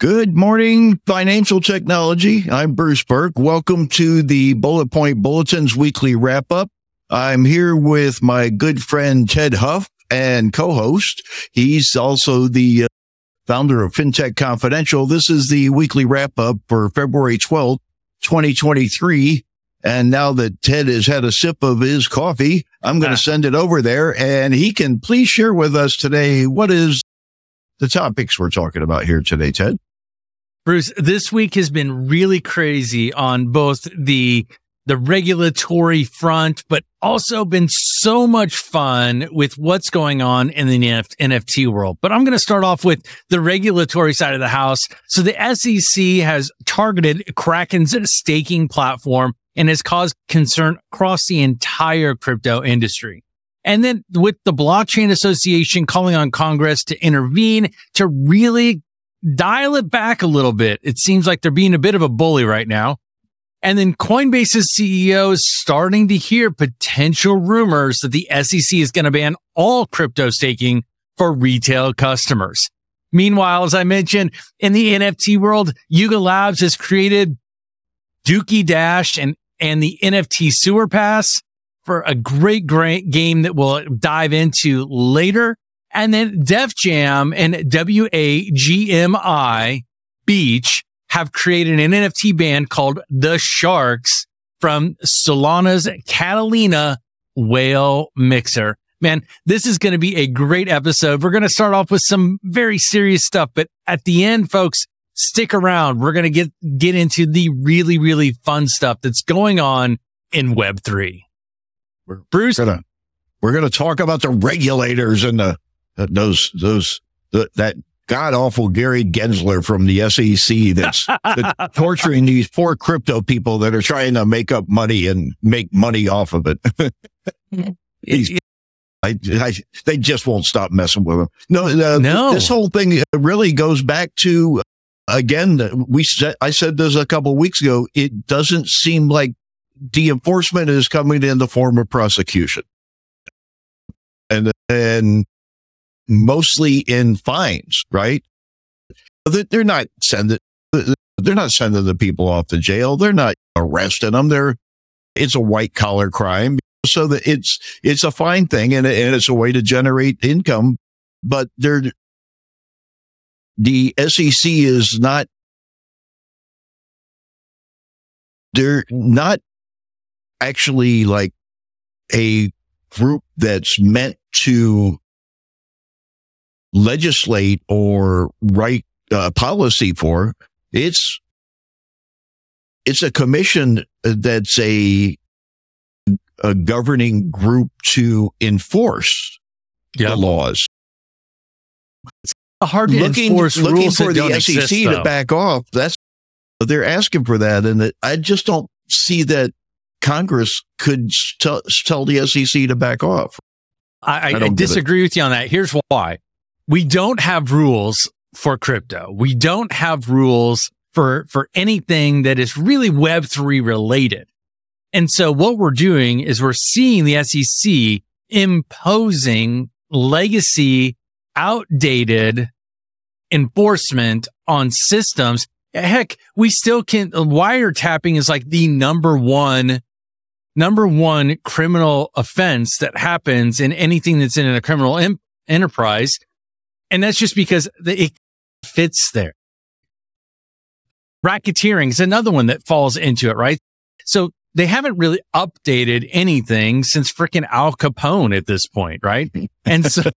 Good morning, financial technology. I'm Bruce Burke. Welcome to the Bullet Point Bulletins weekly wrap up. I'm here with my good friend Tedd Huff and co-host. He's also the uh, founder of FinTech Confidential. This is the weekly wrap up for February 12th, 2023. And now that Tedd has had a sip of his coffee, I'm going to send it over there and he can please share with us today what is the topics we're talking about here today, Tedd. Bruce, this week has been really crazy on both the the regulatory front, but also been so much fun with what's going on in the NFT world. But I'm going to start off with the regulatory side of the house. So the SEC has targeted Kraken's staking platform and has caused concern across the entire crypto industry. And then with the blockchain association calling on Congress to intervene to really dial it back a little bit. It seems like they're being a bit of a bully right now. And then Coinbase's CEO is starting to hear potential rumors that the SEC is going to ban all crypto staking for retail customers. Meanwhile, as I mentioned, in the NFT world, Yuga Labs has created Dookey Dash and, and the NFT Sewer Pass for a great, great game that we'll dive into later. And then Def Jam and WAGMI Beach have created an NFT band called The Sharks from Solana's Catalina Whale Mixer. Man, this is going to be a great episode. We're going to start off with some very serious stuff, but at the end, folks, stick around. We're going to get, get into the really, really fun stuff that's going on in Web3. Bruce, we're gonna, we're going to talk about the regulators and the Uh, those those the, that god awful Gary Gensler from the SEC that's, that's torturing these poor crypto people that are trying to make up money and make money off of it. these, I, I, they just won't stop messing with them. No, uh, no, this whole thing uh, really goes back to uh, again. We said I said this a couple weeks ago. It doesn't seem like the enforcement is coming in the form of prosecution, and and mostly in fines, right? They're not sending, they're not sending the people off to jail. They're not arresting them. They're, it's a white collar crime. So that it's, it's a fine thing and, and it's a way to generate income, but they're, the SEC is not, they're not actually like a group that's meant to legislate or write uh, policy for. It's it's a commission that's a a governing group to enforce the laws. It's a hard to looking, enforce looking rules for the SEC exist, to back off. That's they're asking for that, and I just don't see that Congress could tell, tell the SEC to back off. I, I, I disagree with you on that. Here's why we don't have rules for crypto. We don't have rules for, for anything that is really Web3 related. And so what we're doing is we're seeing the SEC imposing legacy, outdated enforcement on systems. Heck, we still can, wiretapping is like the number one, number one criminal offense that happens in anything that's in a criminal enterprise. And that's just because it fits there. Racketeering is another one that falls into it, right? So they haven't really updated anything since freaking Al Capone at this point, right? and so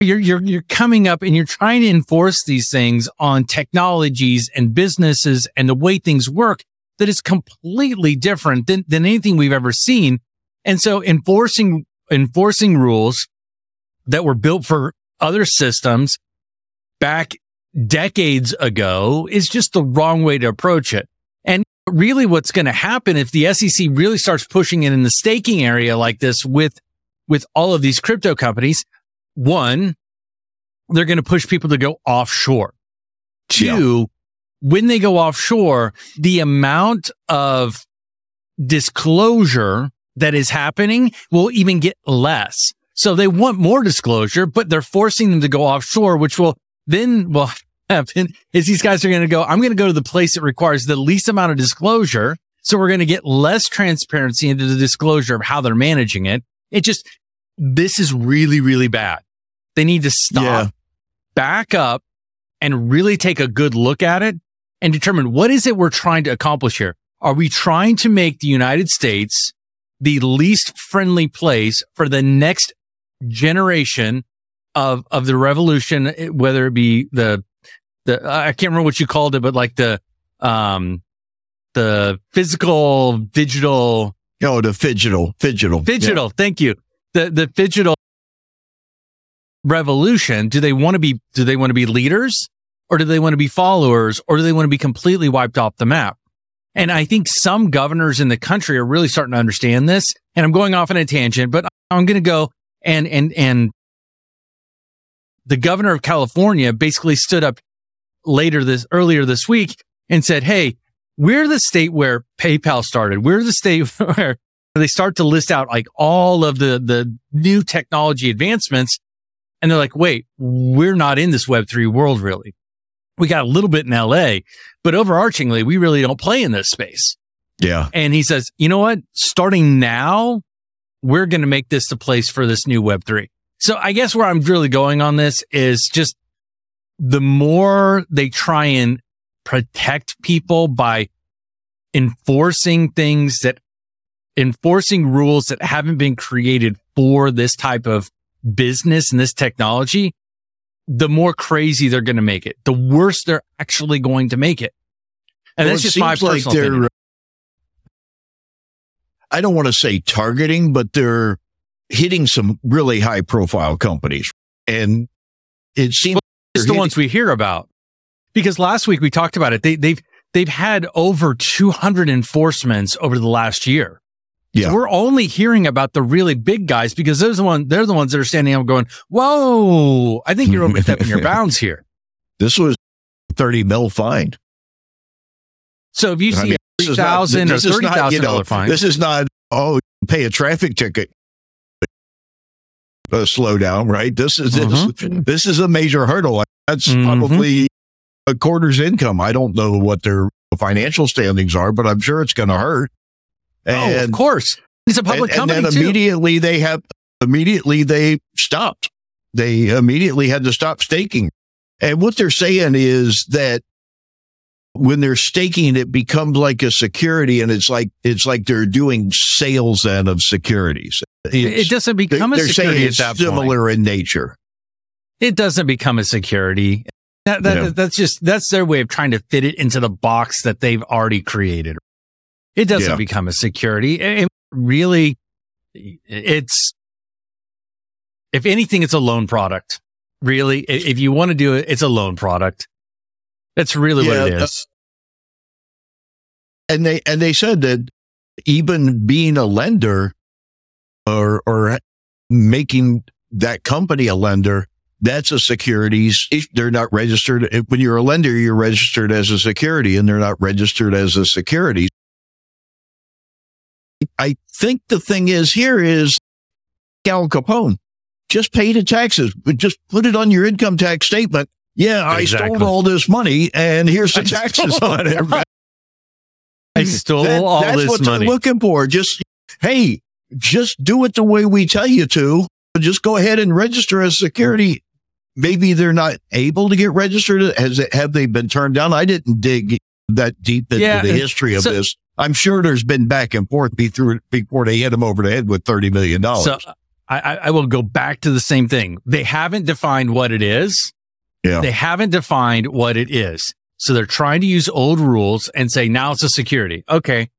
you're, you're, you're coming up and you're trying to enforce these things on technologies and businesses and the way things work that is completely different than, than anything we've ever seen. And so enforcing, enforcing rules that were built for other systems back decades ago is just the wrong way to approach it. And really what's going to happen if the SEC really starts pushing it in the staking area like this with, with all of these crypto companies, one, they're going to push people to go offshore. Two, yeah. when they go offshore, the amount of disclosure that is happening will even get less. So they want more disclosure, but they're forcing them to go offshore, which will then, well, happen is these guys are going to go, I'm going to go to the place that requires the least amount of disclosure. So we're going to get less transparency into the disclosure of how they're managing it. It just, this is really, really bad. They need to stop, Yeah. back up and really take a good look at it and determine what is it we're trying to accomplish here? Are we trying to make the United States the least friendly place for the next generation of of the revolution, whether it be the the I can't remember what you called it, but like the um the physical digital Oh, the digital digital digital. Thank you. The the digital revolution. Do they want to be? Do they want to be leaders, or do they want to be followers, or do they want to be completely wiped off the map? And I think some governors in the country are really starting to understand this. And I'm going off on a tangent, but I'm going to go and and and the governor of California basically stood up later this earlier this week and said, "Hey, we're the state where PayPal started. We're the state where they start to list out like all of the the new technology advancements, and they're like, wait, we're not in this Web three world really. We got a little bit in LA, but overarchingly, we really don't play in this space." Yeah. And he says, you know what? Starting now, we're going to make this the place for this new Web3. So I guess where I'm really going on this is just the more they try and protect people by enforcing things that enforcing rules that haven't been created for this type of business and this technology, the more crazy they're going to make it, the worse they're actually going to make it. And Well, that's just my personal opinion. they're, I don't want to say targeting, but they're hitting some really high profile companies. And it seems It's they're the ones we hear about. Because last week we talked about it. They, they've they've had over 200 enforcements over the last year. Yeah. So we're only hearing about the really big guys because those are the one they're the ones that are standing up going, "Whoa, I think you're overstepping your bounds here." this was 30 mil fine. So if you I see mean, three thousand or thirty know, dollar fine, This is not, oh, pay a traffic ticket. Uh, slow down, right? This is this, this is a major hurdle. That's Mhm. probably a quarter's income. I don't know what their financial standings are, but I'm sure it's going to hurt. oh, of course, it's a public and, and company then too. immediately they have immediately they stopped. They immediately had to stop staking. And what they're saying is that when they're staking, it becomes like a security, and it's like it's like they're doing sales then of securities. it doesn't they- become a they're saying security it's that point. similar in nature. It doesn't become a security. That, that Yeah. that's just that's their way of trying to fit it into the box that they've already created. It doesn't Yeah. become a security. It, it really, it's if anything, it's a loan product. Really, if you want to do it, it's a loan product. That's really Yeah, what it is. uh, and they and they said that even being a lender or or making that company a lender that's a securities if they're not registered if- when you're a lender you're registered as a security and they're not registered as a security i think the thing is here is al capone just pay the taxes but just put it on your income tax statement yeah i stole all this money and here's the I taxes on it I stole That- all that's this what money. they're looking for. Just hey, just do it the way we tell you to. Just go ahead and register as security. Maybe they're not able to get registered. Has it, have they been turned down? I didn't dig that deep into Yeah, the uh, history of so- this. I'm sure there's been back and forth be through before they hit them over the head with thirty million dollars. So I I will go back to the same thing. They haven't defined what it is. Yeah. They haven't defined what it is. So they're trying to use old rules and say now it's a security. Okay.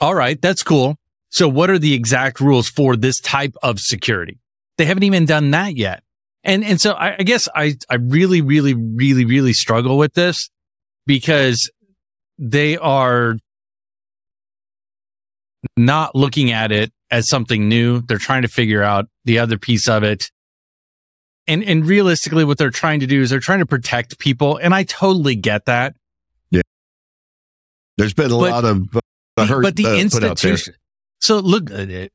All right. That's cool. So what are the exact rules for this type of security? They haven't even done that yet. And, and so I, I guess I, I really, really, really, really struggle with this because they are not looking at it as something new. They're trying to figure out the other piece of it. And and realistically what they're trying to do is they're trying to protect people and I totally get that. Yeah. There's been a but- lot of uh, hurt, but the uh, put out there. institution So look.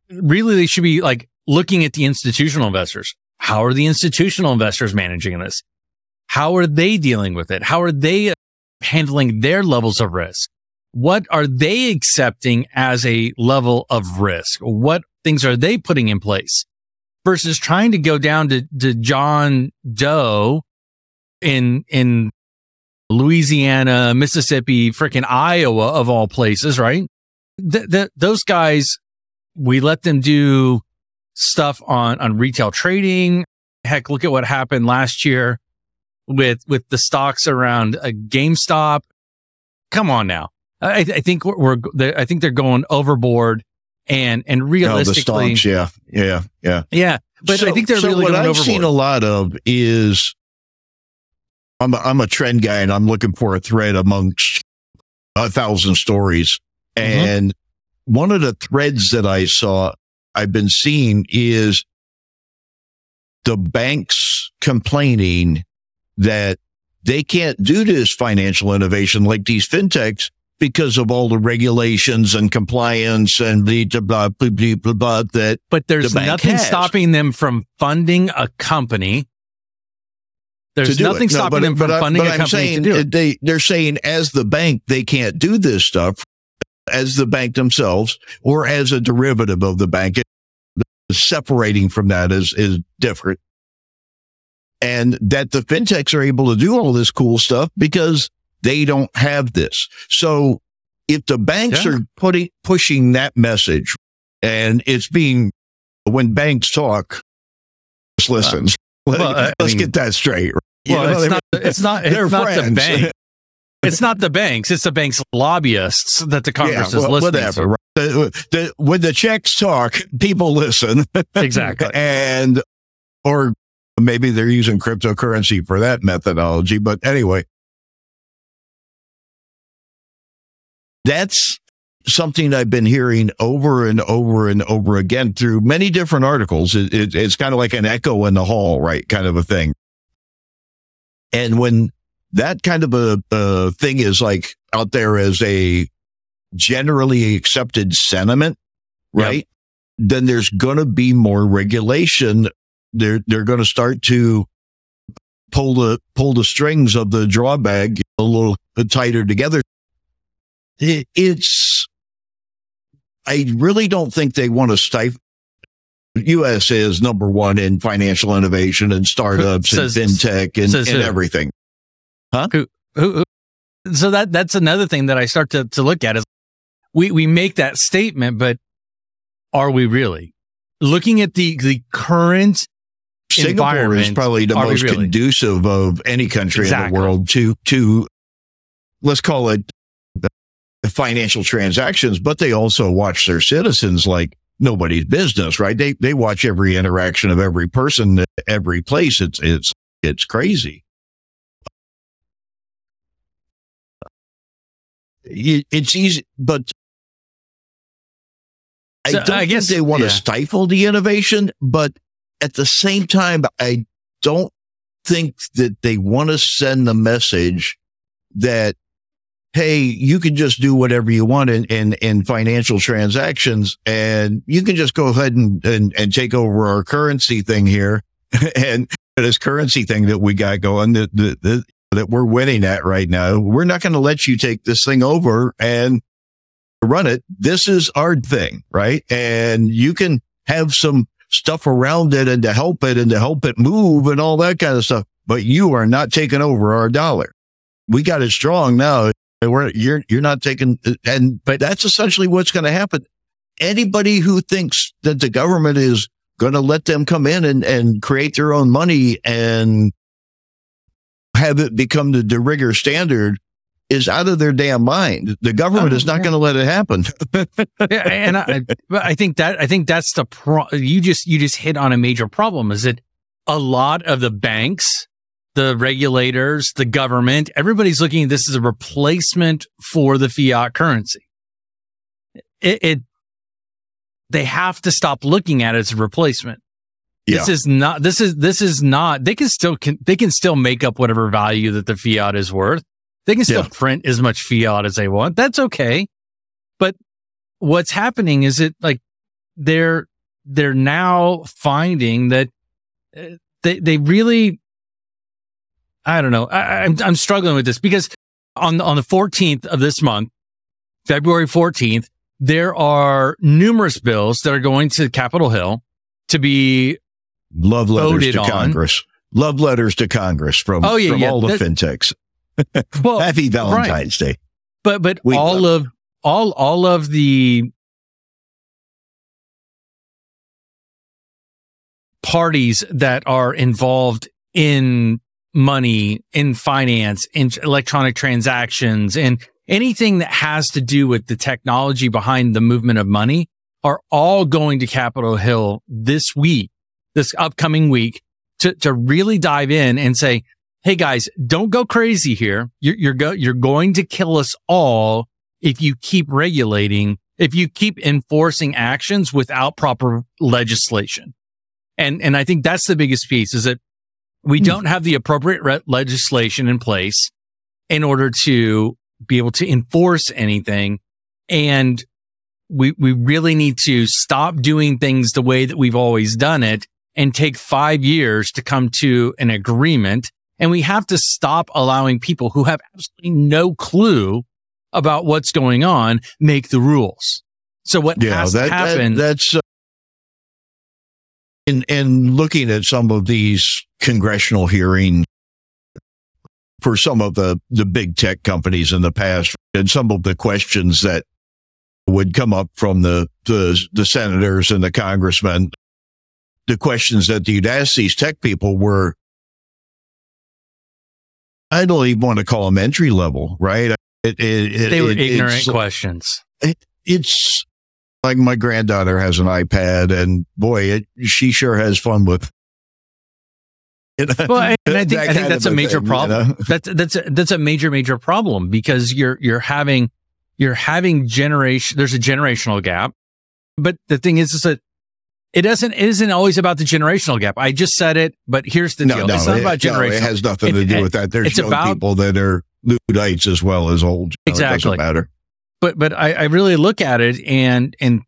Really they should be like looking at the institutional investors. How are the institutional investors managing this? How are they dealing with it? How are they handling their levels of risk? What are they accepting as a level of risk? What things are they putting in place versus trying to go down to, to John Doe in, in Louisiana, Mississippi, freaking Iowa of all places, right? Th- th- those guys, we let them do stuff on, on retail trading. Heck, look at what happened last year with, with the stocks around a GameStop. Come on now. I, I think we're, we're, I think they're going overboard and, and realistically. Oh, the stocks, yeah, yeah, yeah. Yeah. But so, I think they're so really what I've overboard. seen a lot of is I'm a, I'm a trend guy and I'm looking for a thread amongst a thousand stories. Mhm. And one of the threads that I saw, I've been seeing is the banks complaining that they can't do this financial innovation like these fintechs because of all the regulations and compliance and the blah, blah, blah, blah, blah, that but there's the nothing has. stopping them from funding a company. There's nothing. No, stopping but- them from but I- funding but a company saying to do it. They, they're saying as the bank, they can't do this stuff as the bank themselves or as a derivative of the bank. Separating from that is, is different. And that the fintechs are able to do all this cool stuff because they don't have this. So if the banks Yeah. are putting, pushing that message and it's being, when banks talk, just listens. Uh, well, Let's mean- get that straight. You Well, know, it's not. It's not. It's they're not the bank. It's not the banks. It's the bank's lobbyists that the Congress is well, listening whatever. to. right? The, the, when the checks talk, people listen. Exactly. and, or maybe they're using cryptocurrency for that methodology. But anyway, that's something I've been hearing over and over and over again through many different articles. It, it, it's kind of like an echo in the hall, right? Kind of a thing. And when that kind of a, a thing is like out there as a generally accepted sentiment, Yep. right? Then there's going to be more regulation. They're, they're going to start to pull the, pull the strings of the drawbag a little tighter together. It, it's, I really don't think they want to stifle. U.S. is number one in financial innovation and startups Says- and fintech and, and who? everything. Who, who, so that that's another thing that I start to to look at is we we make that statement, but are we really looking at the the current Singapore is probably the most really? conducive of any country in the world to to let's call it financial transactions, but they also watch their citizens like nobody's business, right? They they watch every interaction of every person, every place. It's it's it's crazy. It's easy, but I So, don't I think guess- they want yeah. to stifle the innovation, but at the same time, I don't think that they want to send the message that, hey, you can just do whatever you want in, in, in financial transactions and you can just go ahead and, and, and take over our currency thing here. and this currency thing that we got going that, that, that, that we're winning at right now, we're not going to let you take this thing over and run it. This is our thing, right? And you can have some stuff around it and to help it and to help it move and all that kind of stuff. But you are not taking over our dollar. We got it strong now. And We're, you're, you're not taking, and, but that's essentially what's going to happen. Anybody who thinks that the government is going to let them come in and, and create their own money and have it become the de rigueur standard is out of their damn mind. The government Oh, is not yeah. going to let it happen. yeah, and I, I think that I think that's the pro. You just you just hit on a major problem. Is that a lot of the banks, the regulators, the government, everybody's looking at this as a replacement for the fiat currency. It, it they have to stop looking at it as a replacement. This is not. This is this is not. They can still can, they can still make up whatever value that the fiat is worth. They can still Yeah. print as much fiat as they want. That's okay. But what's happening is it like they're they're now finding that uh, they they really I don't know. I, I'm, I'm struggling with this because on, on the 14th of this month, February 14th, there are numerous bills that are going to Capitol Hill to be love letters to on. Congress. Love letters to Congress from, Oh, yeah, from yeah. all the fintechs. well, Happy Valentine's Day. but but We all of all all of the parties that are involved in money, in finance, in electronic transactions, and anything that has to do with the technology behind the movement of money are all going to Capitol Hill this week, this upcoming week to, to really dive in and say, Hey guys, don't go crazy here. You're, you're go, you're going to kill us all if you keep regulating, if you keep enforcing actions without proper legislation. And, and I think that's the biggest piece is that we Hmm. don't have the appropriate re- legislation in place in order to be able to enforce anything. And we, we really need to stop doing things the way that we've always done it and take five years to come to an agreement. And we have to stop allowing people who have absolutely no clue about what's going on make the rules. So what Yeah, has that, to happen? that that's uh, in in looking at some of these congressional hearings for some of the the big tech companies in the past and some of the questions that would come up from the the, the senators and the congressmen the questions that you'd ask these tech people were I don't even want to call them entry level, right? It, it, it, they were ignorant questions. it's like my granddaughter has an iPad and boy, it, she sure has fun with. It. Well, and I think I think that's a major thing, you problem. know? That's that's a, that's a major major problem because you're you're having you're having generation. There's a generational gap, but the thing is, is that it doesn't it isn't always about the generational gap. I just said it, but here's the No, deal. no, it's not it, about no, it has nothing It- to do with that. There's young about- people that are Luddites as well as old. You know, It Exactly. doesn't matter. But but I, I really look at it and and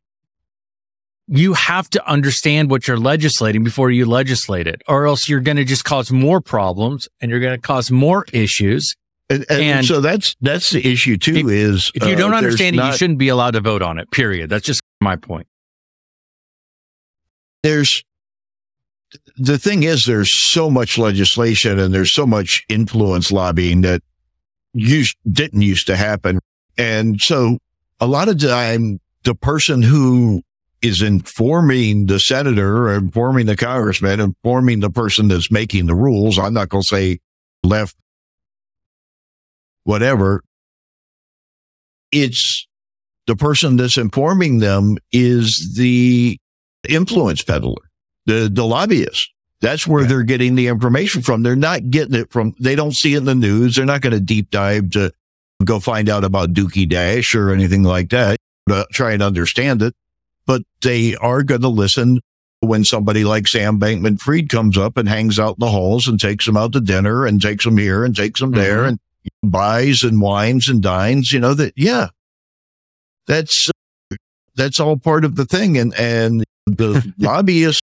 you have to understand what you're legislating before you legislate it, or else you're going to just cause more problems and you're going to cause more issues. And, and, And- so that's that's the issue too. is If you uh, don't there's understand it, you shouldn't be allowed to vote on it. Period. That's just my point. there's the thing is there's so much legislation and there's so much influence lobbying that used didn't used to happen and so a lot of time the person who is informing the senator or informing the congressman informing the person that's making the rules i'm not going to say left whatever it's the person that's informing them is the influence peddler, the, the lobbyist. That's where they're getting the information from. They're not getting it from, they don't see it in the news. They're not going to deep dive to go find out about Dookey Dash or anything like that to try and understand it. But they are going to listen when somebody like Sam Bankman Fried comes up and hangs out in the halls and takes them out to dinner and takes them here and takes them there Mhm. and buys and wines and dines, you know, that, yeah, that's, that's all part of the thing. And, and the lobbyists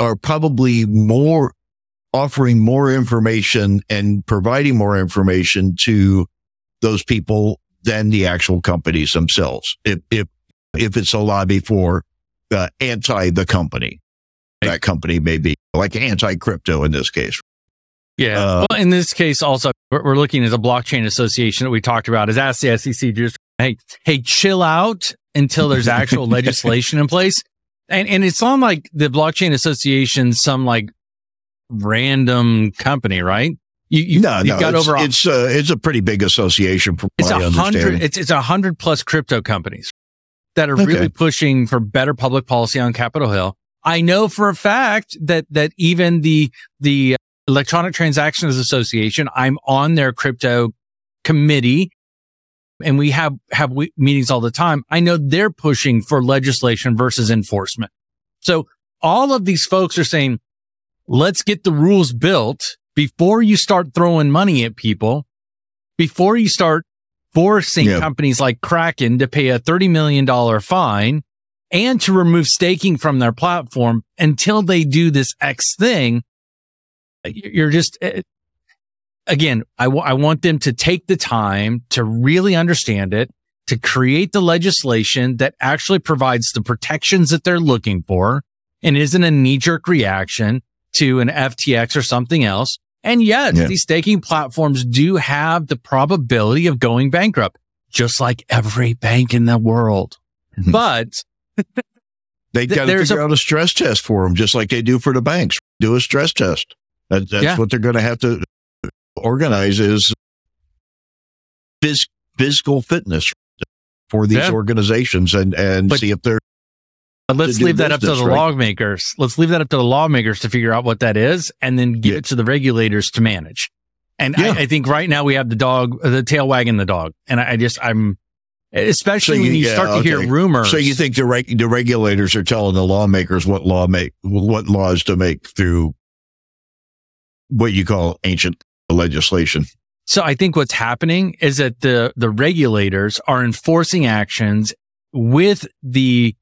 are probably more offering more information and providing more information to those people than the actual companies themselves. If, if, if it's a lobby for uh, anti the company, that company may be like anti crypto in this case. Yeah. Uh, well, in this case, also, we're, looking at the blockchain association that we talked about is ask the SEC just, hey, hey, chill out until there's actual legislation in place. And, and it's not like the blockchain association, some like random company, right? You, you, no, you've no, got it's, over, it's, uh, it's a pretty big association from it's a hundred, it's, it's a hundred plus crypto companies that are Okay. really pushing for better public policy on Capitol Hill. I know for a fact that, that even the, the Electronic Transactions Association, I'm on their crypto committee and we have, have we, meetings all the time. I know they're pushing for legislation versus enforcement. So all of these folks are saying, let's get the rules built before you start throwing money at people, before you start forcing Yeah. companies like Kraken to pay a $30 million fine and to remove staking from their platform until they do this X thing. You're just, eh, again, I, w- I want them to take the time to really understand it, to create the legislation that actually provides the protections that they're looking for and isn't a knee jerk reaction to an FTX or something else. And yes, Yeah. these staking platforms do have the probability of going bankrupt, just like every bank in the world. Mhm. But They Th- got to figure a- out a stress test for them, just like they do for the banks. Do a stress test. That, that's Yeah. what they're going to have to organize is phys- physical fitness for these Yeah. organizations and, and But- see if they're But let's leave that up to the right? lawmakers. Let's leave that up to the lawmakers to figure out what that is and then give Yeah. it to the regulators to manage. And Yeah. I, I think right now we have the dog, the tail wagging the dog. And I, I just, I'm, especially So when you- you yeah, start to hear rumors. So you think the reg- the regulators are telling the lawmakers what law make what laws to make through what you call ancient legislation? So I think what's happening is that the, the regulators are enforcing actions with the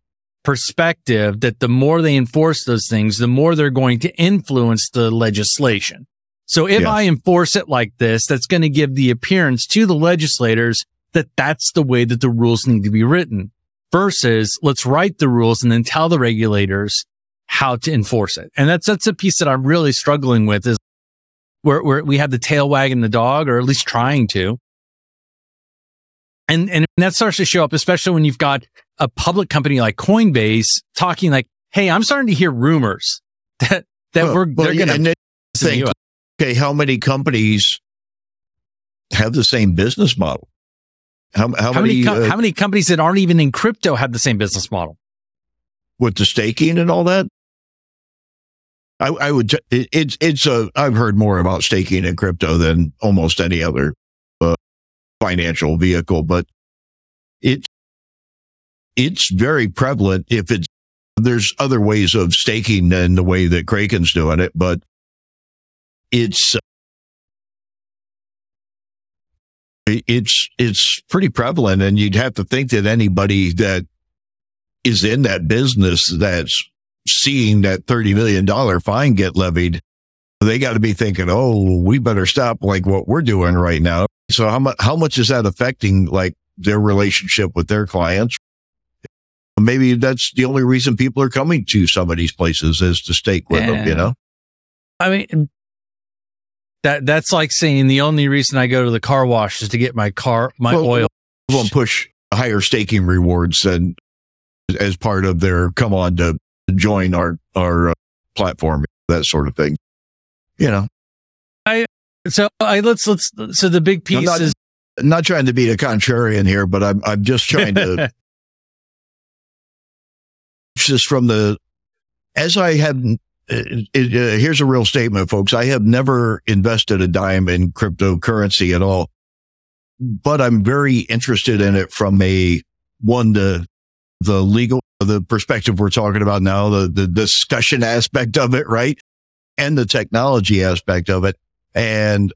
perspective that the more they enforce those things, the more they're going to influence the legislation. So if Yeah. I enforce it like this, that's going to give the appearance to the legislators that that's the way that the rules need to be written versus let's write the rules and then tell the regulators how to enforce it. And that's, that's a piece that I'm really struggling with is where, where we have the tail wagging the dog, or at least trying to. And, and that starts to show up, especially when you've got a public company like Coinbase talking like, Hey, I'm starting to hear rumors that, that Well, we're, well, they're yeah, going to think, okay, how many companies have the same business model? How, how, how many, many, co- uh, how many companies that aren't even in crypto have the same business model? with the staking and all that? I, I would. t- It, it's it's a. I've heard more about staking in crypto than almost any other uh, financial vehicle, but it's very prevalent. If it's there's other ways of staking than the way that Kraken's doing it, but it's uh, it's it's pretty prevalent, and you'd have to think that anybody that is in that business that's seeing that $30 million fine get levied, they got to be thinking, oh, we better stop like what we're doing right now. So how much, how much is that affecting like their relationship with their clients? Maybe that's the only reason people are coming to some of these places is to stake with them, you know? I mean, that, that's like saying the only reason I go to the car wash is to get my car, my Well, oil. Some push higher staking rewards and as part of their come on to join our, our uh, platform, that sort of thing. You know, I, So I, let's, let's, so the big piece not- is, not trying to be a contrarian here, but I'm I'm just trying to just from the as I have. Uh, it, uh, here's a real statement, folks. I have never invested a dime in cryptocurrency at all, but I'm very interested in it from a one the the legal the perspective we're talking about now, the the discussion aspect of it, right, and the technology aspect of it, and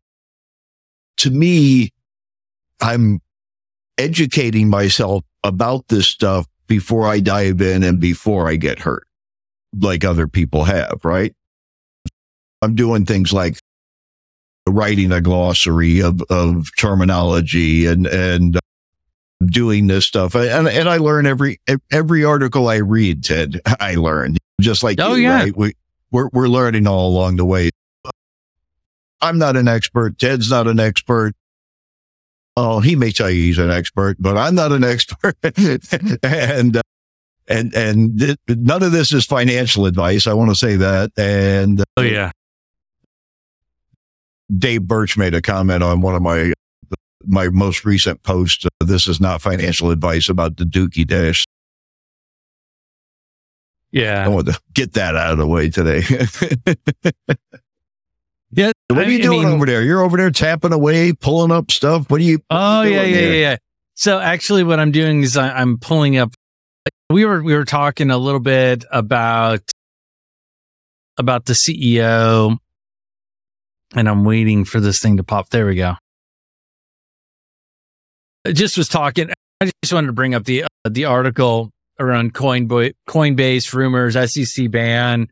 to me, I'm educating myself about this stuff before I dive in and before I get hurt, like other people have, right? I'm doing things like writing a glossary of, of terminology and, and uh, doing this stuff. And, and I learn every, every article I read, Tedd, I learn just like, Oh, you, yeah. right? We, we're, we're learning all along the way. I'm not an expert. Tedd's not an expert. Oh, he may tell you he's an expert, but I'm not an expert. and, uh, and, and th- none of this is financial advice. I want to say that. And uh, oh yeah. Dave Birch made a comment on one of my, my most recent posts. Uh, this is not financial advice about the Dookey Dash. Yeah. I want to get that out of the way today. Yeah. what are I- you I doing mean- over there? You're over there tapping away, pulling up stuff. What are you? Oh are yeah, yeah, there? yeah, yeah. So actually, what I'm doing is I, I'm pulling up. We were we were talking a little bit about about the CEO, and I'm waiting for this thing to pop. There we go. I just was talking. I just wanted to bring up the uh, the article around Coinbase, Coinbase rumors, SEC ban,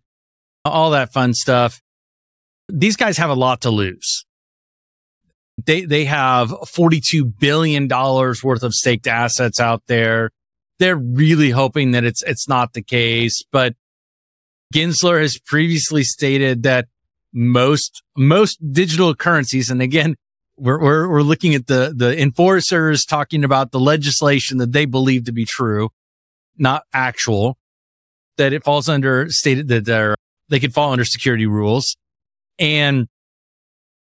all that fun stuff. These guys have a lot to lose. they, they have $42 billion worth of staked assets out there. They're really hoping that it's, it's not the case, but Gensler has previously stated that most, most digital currencies, and again, we're, we're, we're looking at the, the enforcers talking about the legislation that they believe to be true, not actual, that it falls under stated that they're, they could fall under security rules. And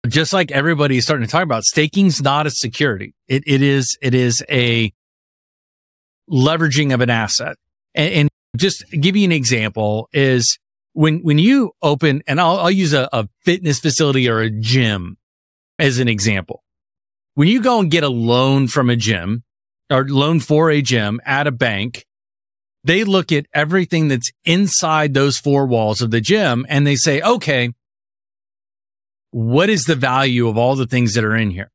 just like everybody is starting to talk about, staking's not a security. It, it is, it is a leveraging of an asset. And, and just give you an example is when, when you open, and I'll, I'll use a, a fitness facility or a gym as an example. When you go and get a loan from a gym or loan for a gym at a bank, they look at everything that's inside those four walls of the gym and they say, okay, what is the value of all the things that are in here?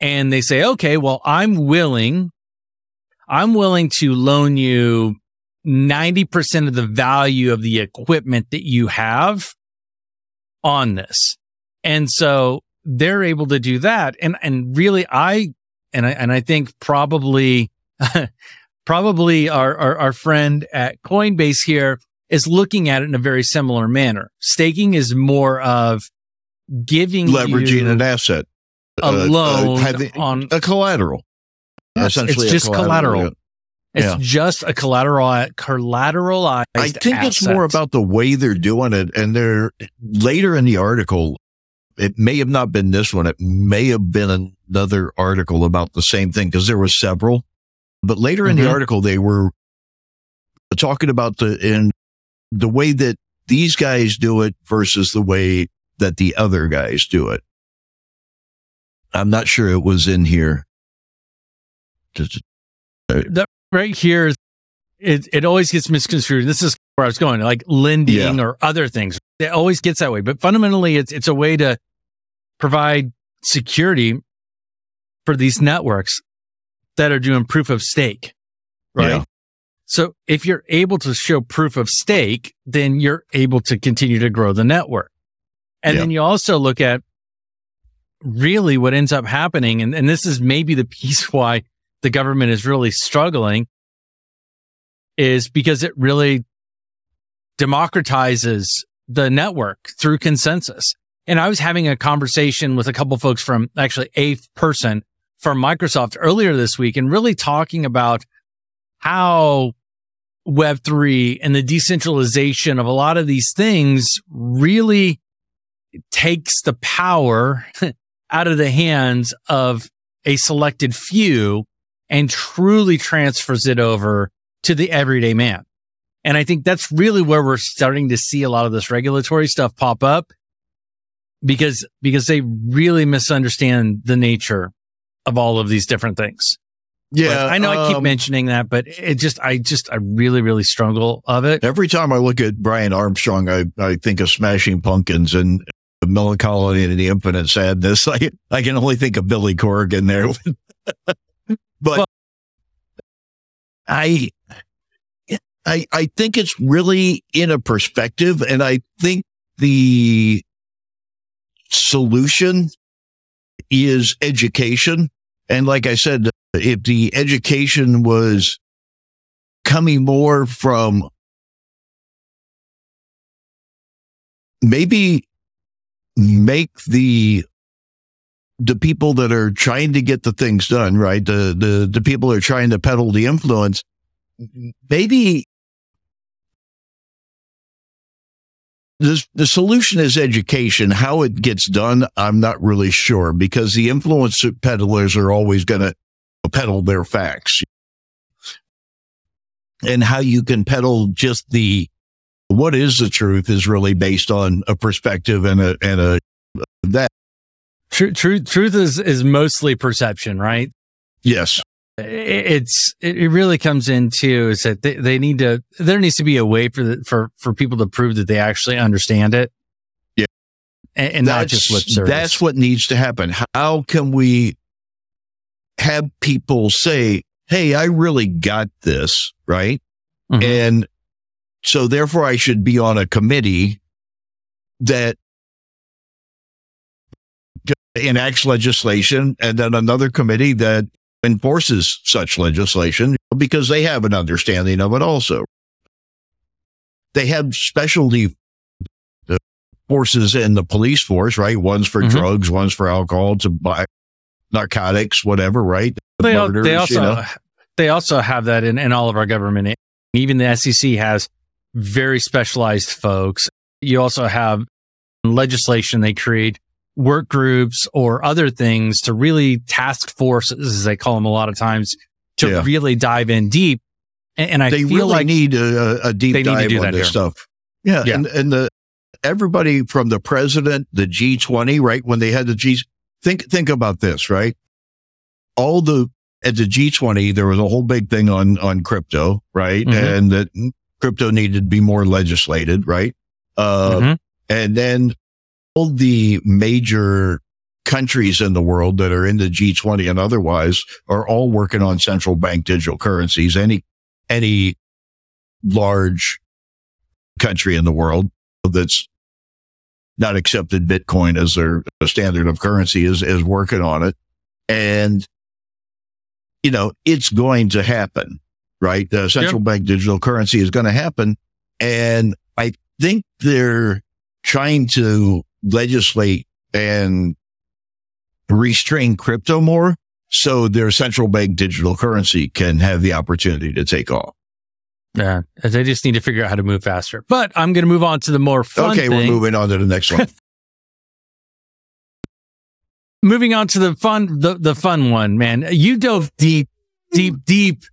And they say, okay, well, I'm willing, I'm willing to loan you 90% of the value of the equipment that you have on this. And so they're able to do that. And, and really I, and I, and I think probably, probably our, our, our friend at Coinbase here is looking at it in a very similar manner. Staking is more of giving leveraging an asset, a uh, loan uh, on a collateral. Yes, Essentially, it's just collateral. collateral. It's yeah. just a collateral collateralized. I think asset. it's more about the way they're doing it, and they're later in the article. It may have not been this one. It may have been another article about the same thing because there were several. But later in mm-hmm. the article, they were talking about the in the way that these guys do it versus the way that the other guys do it. I'm not sure it was in here. Uh, that right here, it, it always gets misconstrued. This is where I was going, like lending yeah. or other things. It always gets that way. But fundamentally, it's, it's a way to provide security for these networks that are doing proof of stake. Right. Yeah. So if you're able to show proof of stake, then you're able to continue to grow the network. And then you also look at really what ends up happening. And, and this is maybe the piece why the government is really struggling is because it really democratizes the network through consensus. And I was having a conversation with a couple folks from actually a person from Microsoft earlier this week and really talking about how Web3 and the decentralization of a lot of these things really takes the power out of the hands of a selected few and truly transfers it over to the everyday man. And I think that's really where we're starting to see a lot of this regulatory stuff pop up because, because they really misunderstand the nature of all of these different things. Yeah. But I know um, I keep um, mentioning that, but it just, I just, I really, really struggle of it. Every time I look at Brian Armstrong, I, I think of Smashing Pumpkins and the melancholy and the infinite sadness. I, I can only think of Billy Corgan there. but well, I, I, I think it's really in a perspective and I think the solution is education. And like I said, if the education was coming more from maybe make the the people that are trying to get the things done, right? The the the people are trying to peddle the influence, maybe the the solution is education. How it gets done, I'm not really sure because the influence peddlers are always going to peddle their facts. And how you can peddle just the what is the truth is really based on a perspective and a and a that. Truth truth truth is is mostly perception right? Yes. It's it really comes into is that they, they need to there needs to be a way for the, for for people to prove that they actually understand it. Yeah. And, and not just lip service that's what needs to happen. How can we have people say hey i really got this right? Mm-hmm. and so therefore I should be on a committee that enacts legislation and then another committee that enforces such legislation because they have an understanding of it also. They have specialty uh, forces in the police force, right? One's for Mhm. drugs, one's for alcohol, to buy narcotics, whatever, right? They, Murders, they you also know? they also have that in, in all of our government. Even the SEC has very specialized folks. You also have legislation they create work groups or other things to really task forces, as they call them a lot of times, to Yeah. really dive in deep. And, and I they feel really like need a, a deep they need to dive do on that this here. stuff. Yeah, Yeah. And, and the everybody from the president, the G20, right? When they had the G, think think about this, right? All the at the G20, there was a whole big thing on on crypto, right? Mhm. And that crypto needed to be more legislated, right? Uh, Mhm. and then all the major countries in the world that are in the G20 and otherwise are all working on central bank digital currencies. Any, any large country in the world that's not accepted Bitcoin as their standard of currency is, is working on it. And, you know, it's going to happen, right? The central bank digital currency is going to happen. And I think they're trying to legislate and restrain crypto more so their central bank digital currency can have the opportunity to take off. yeah, they just need to figure out how to move faster. But I'm going to move on to the more fun okay, thing. we're moving on to the next one. moving on to the fun the, the fun one man you dove deep deep deep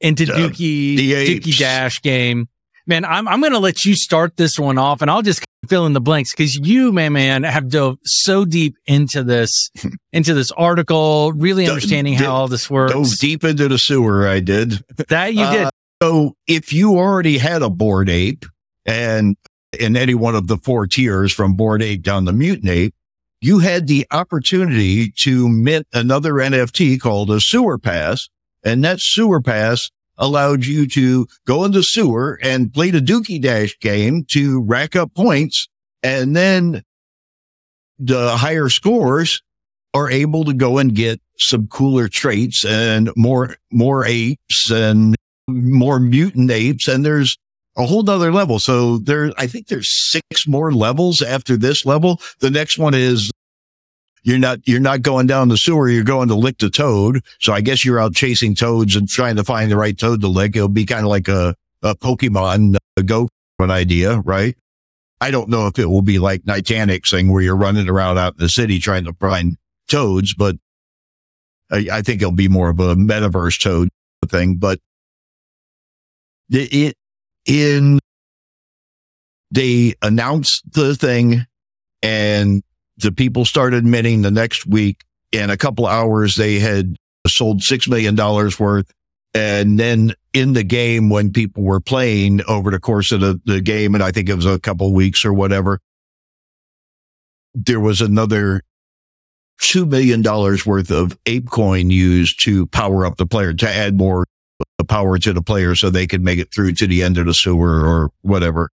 into Uh, dookie Dookey Dash game man i'm, I'm gonna let you start this one off and i'll just fill in the blanks because you man man have dove so deep into this into this article really Dove- understanding how all this works Dove deep into the sewer, I did. that you did Uh, So if you already had a Bored Ape and in any one of the four tiers from Bored Ape down to mutant ape, you had the opportunity to mint another NFT called a sewer pass. And that sewer pass allowed you to go in the sewer and play the Dookey Dash game to rack up points. And then the higher scores are able to go and get some cooler traits and more, more apes and more mutant apes. And there's a whole nother level. So there, I think there's six more levels after this level. The next one is you're not, you're not going down the sewer. You're going to lick the toad. So I guess you're out chasing toads and trying to find the right toad to lick. It'll be kind of like a, a Pokemon uh, Go an idea, right? I don't know if it will be like Niantic's thing where you're running around out in the city trying to find toads, but I, I think it'll be more of a metaverse toad thing, but it in they announced the thing and the people started minting the next week. In a couple hours, they had sold six million dollars worth. And then in the game, when people were playing over the course of the, the game, and I think it was a couple weeks or whatever, there was another $2 million worth of ape coin used to power up the player, to add more power to the player so they could make it through to the end of the sewer or whatever.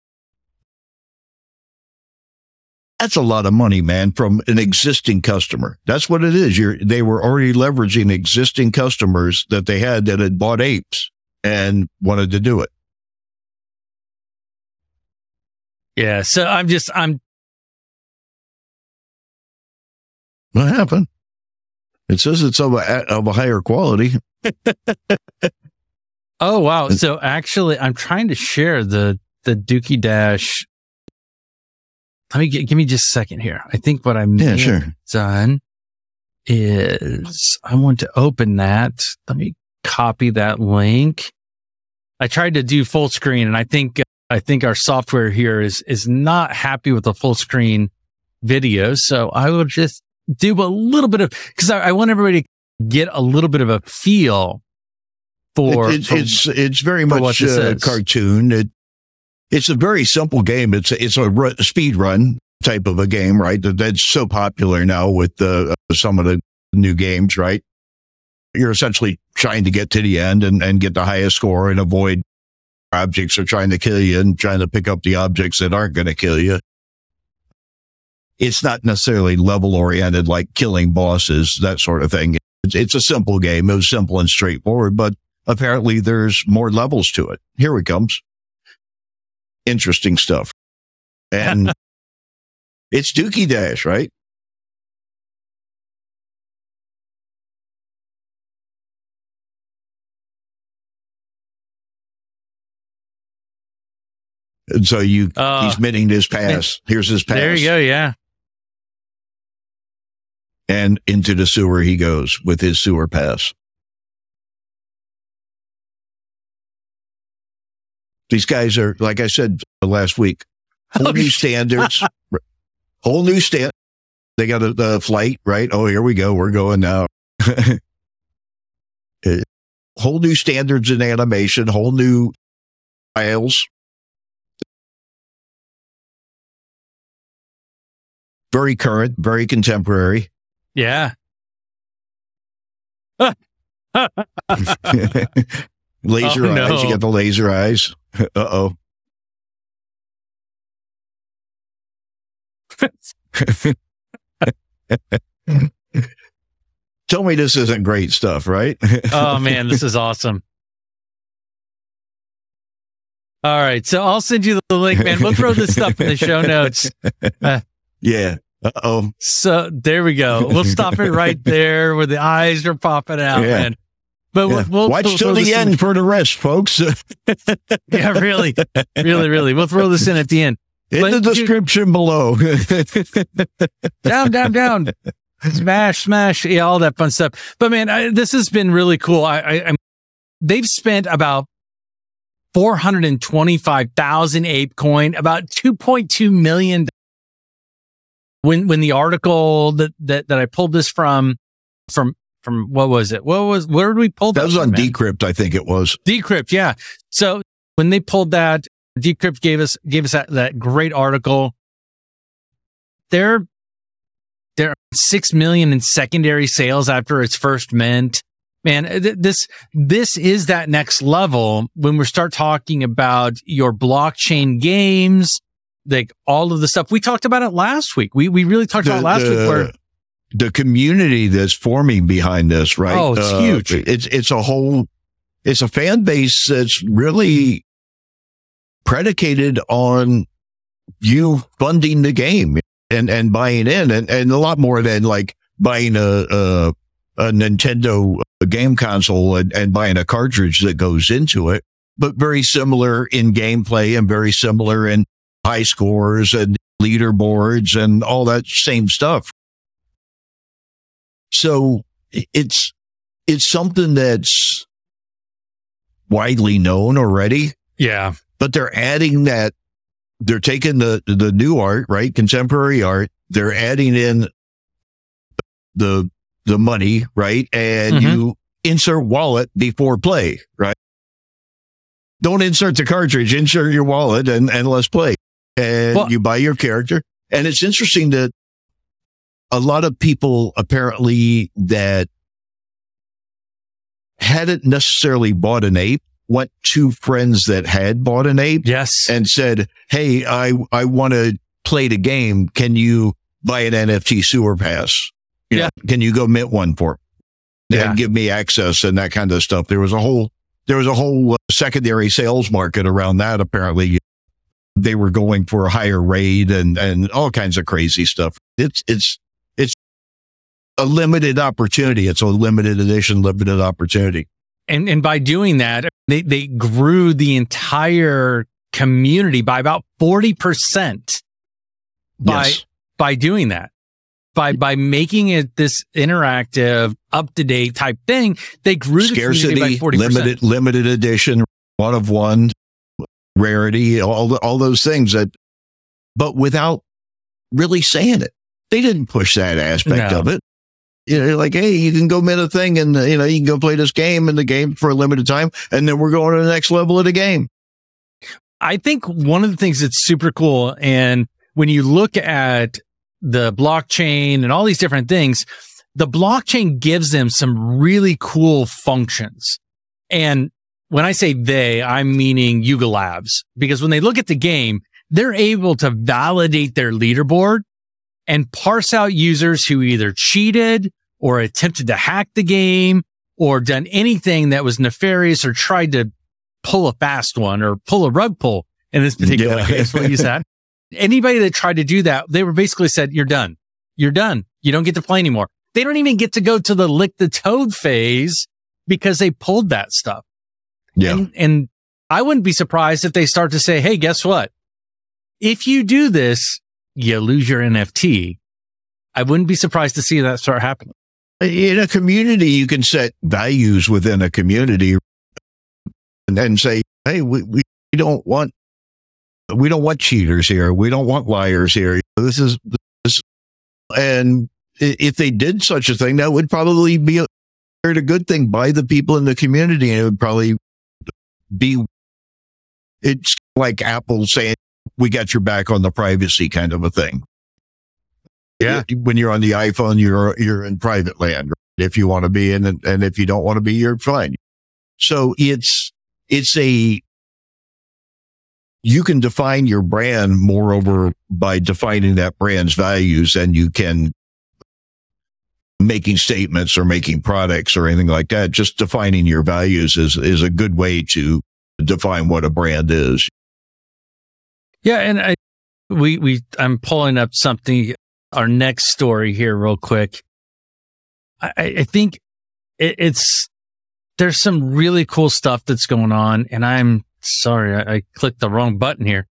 That's a lot of money, man, from an existing customer. That's what it is. You're, they were already leveraging existing customers that they had that had bought apes and wanted to do it. yeah so i'm just i'm What happened? It says it's of a, of a higher quality. Oh wow! So actually, I'm trying to share the the Dookey Dash. Let me get, give me just a second here. I think what I'm Yeah, sure. done is I want to open that. Let me copy that link. I tried to do full screen, and I think I think our software here is is not happy with the full screen video. So I will just do a little bit of because I, I want everybody to get a little bit of a feel for, It- it- for- it's it's very much uh, cartoon. It it's a very simple game. It's it's a speed run type of a game, right? That's so popular now with uh, some of the new games, right? You're essentially trying to get to the end and, and get the highest score and avoid objects are trying to kill you and trying to pick up the objects that aren't going to kill you. it's not necessarily level oriented like killing bosses, that sort of thing. It's, it's a simple game. It was simple and straightforward, but apparently there's more levels to it. Here it comes. Interesting stuff. And it's Dookey Dash, right? And so you, Oh. he's minting his pass. Here's his pass. There you go. Yeah. And into the sewer he goes with his sewer pass. These guys are, like I said last week, whole Oh, new standards, whole new stand. They got a, the flight, right? Oh, here we go. We're going now. Uh, whole new standards in animation, whole new styles. Very current, very contemporary. Yeah. laser Oh, no. eyes. You got the laser eyes. Uh oh. Tell me this isn't great stuff, right? Oh man, this is awesome. All right. So I'll send you the link, man. We'll throw this stuff in the show notes. yeah. Uh oh. So there we go. We'll stop it right there where the eyes are popping out, Yeah. man. But Yeah. we'll, Watch we'll till the this in- end for the rest, folks. Yeah, really, really, really. We'll throw this in at the end. In the But you- description below. down, down, down, smash, smash, yeah, all that fun stuff. But man, I, this has been really cool. I, I, I'm, they've spent about four hundred and twenty-five thousand ape coin, about two point two million. When when the article that that that I pulled this from, from from what was it? What was where did we pull that? that was on man? Decrypt, I think it was. Decrypt, yeah. So when they pulled that, Decrypt gave us gave us that, that great article. They're they're six million in secondary sales after its first mint. Man, uh, th- this this is that next level when we start talking about your blockchain games, like all of the stuff we talked about it last week. We we really talked about it last week where the community that's forming behind this, right? Oh, it's uh, huge. It's it's a whole it's a fan base that's really predicated on you funding the game and and buying in and and a lot more than like buying a a, a Nintendo game console and, and buying a cartridge that goes into it, but very similar in gameplay and very similar in high scores and leaderboards and all that same stuff. So it's, it's something that's widely known already, yeah, but they're adding that, they're taking the, the new art, right? Contemporary art. They're adding in the, the money, right? And Mhm. you insert wallet before play, right? Don't insert the cartridge, insert your wallet and, and let's play. And Well- you buy your character. And it's interesting that a lot of people apparently that hadn't necessarily bought an ape went to friends that had bought an ape yes, and said, Hey, I, I want to play the game. Can you buy an NFT sewer pass? You Yeah. know, can you go mint one for me? Yeah. and give me access and that kind of stuff? There was a whole, there was a whole uh, secondary sales market around that. Apparently they were going for a higher rate and, and all kinds of crazy stuff. It's, it's, it's a limited opportunity. It's a limited edition, limited opportunity. and and by doing that, they they grew the entire community by about forty percent by Yes. by doing that. By by making it this interactive, up to date type thing, they grew the community scarcity, percent. limited, limited edition, one of one, rarity, all the, all those things that, but without really saying it. They didn't push that aspect No. of it. You know, like, hey, you can go mint a thing and, uh, you know, you can go play this game in the game for a limited time. And then we're going to the next level of the game. I think one of the things that's super cool, and when you look at the blockchain and all these different things, the blockchain gives them some really cool functions. And when I say they, I'm meaning Yuga Labs, because when they look at the game, they're able to validate their leaderboard and parse out users who either cheated or attempted to hack the game or done anything that was nefarious or tried to pull a fast one or pull a rug pull in this particular Yeah. case. We'll use that. Anybody that tried to do that, they were basically said, you're done. You're done. You don't get to play anymore. They don't even get to go to the lick the toad phase because they pulled that stuff. Yeah. And, and I wouldn't be surprised if they start to say, Hey, guess what? If you do this, you lose your NFT. I wouldn't be surprised to see that start happening. in a community, you can set values within a community and then say, Hey, we, we don't want, we don't want cheaters here. We don't want liars here. This is this. And if they did such a thing, that would probably be a, a good thing by the people in the community. And it would probably be, it's like Apple saying, we got your back on the privacy kind of a thing. Yeah. When you're on the iPhone, you're, you're in private land if you want to be in and, and if you don't want to be, you're fine. So it's, it's a, you can define your brand moreover by defining that brand's values and you can making statements or making products or anything like that. Just defining your values is, is a good way to define what a brand is. Yeah. And I, we, we, I'm pulling up something, our next story here real quick. I, I think it, it's, there's some really cool stuff that's going on and I'm sorry, I, I clicked the wrong button here.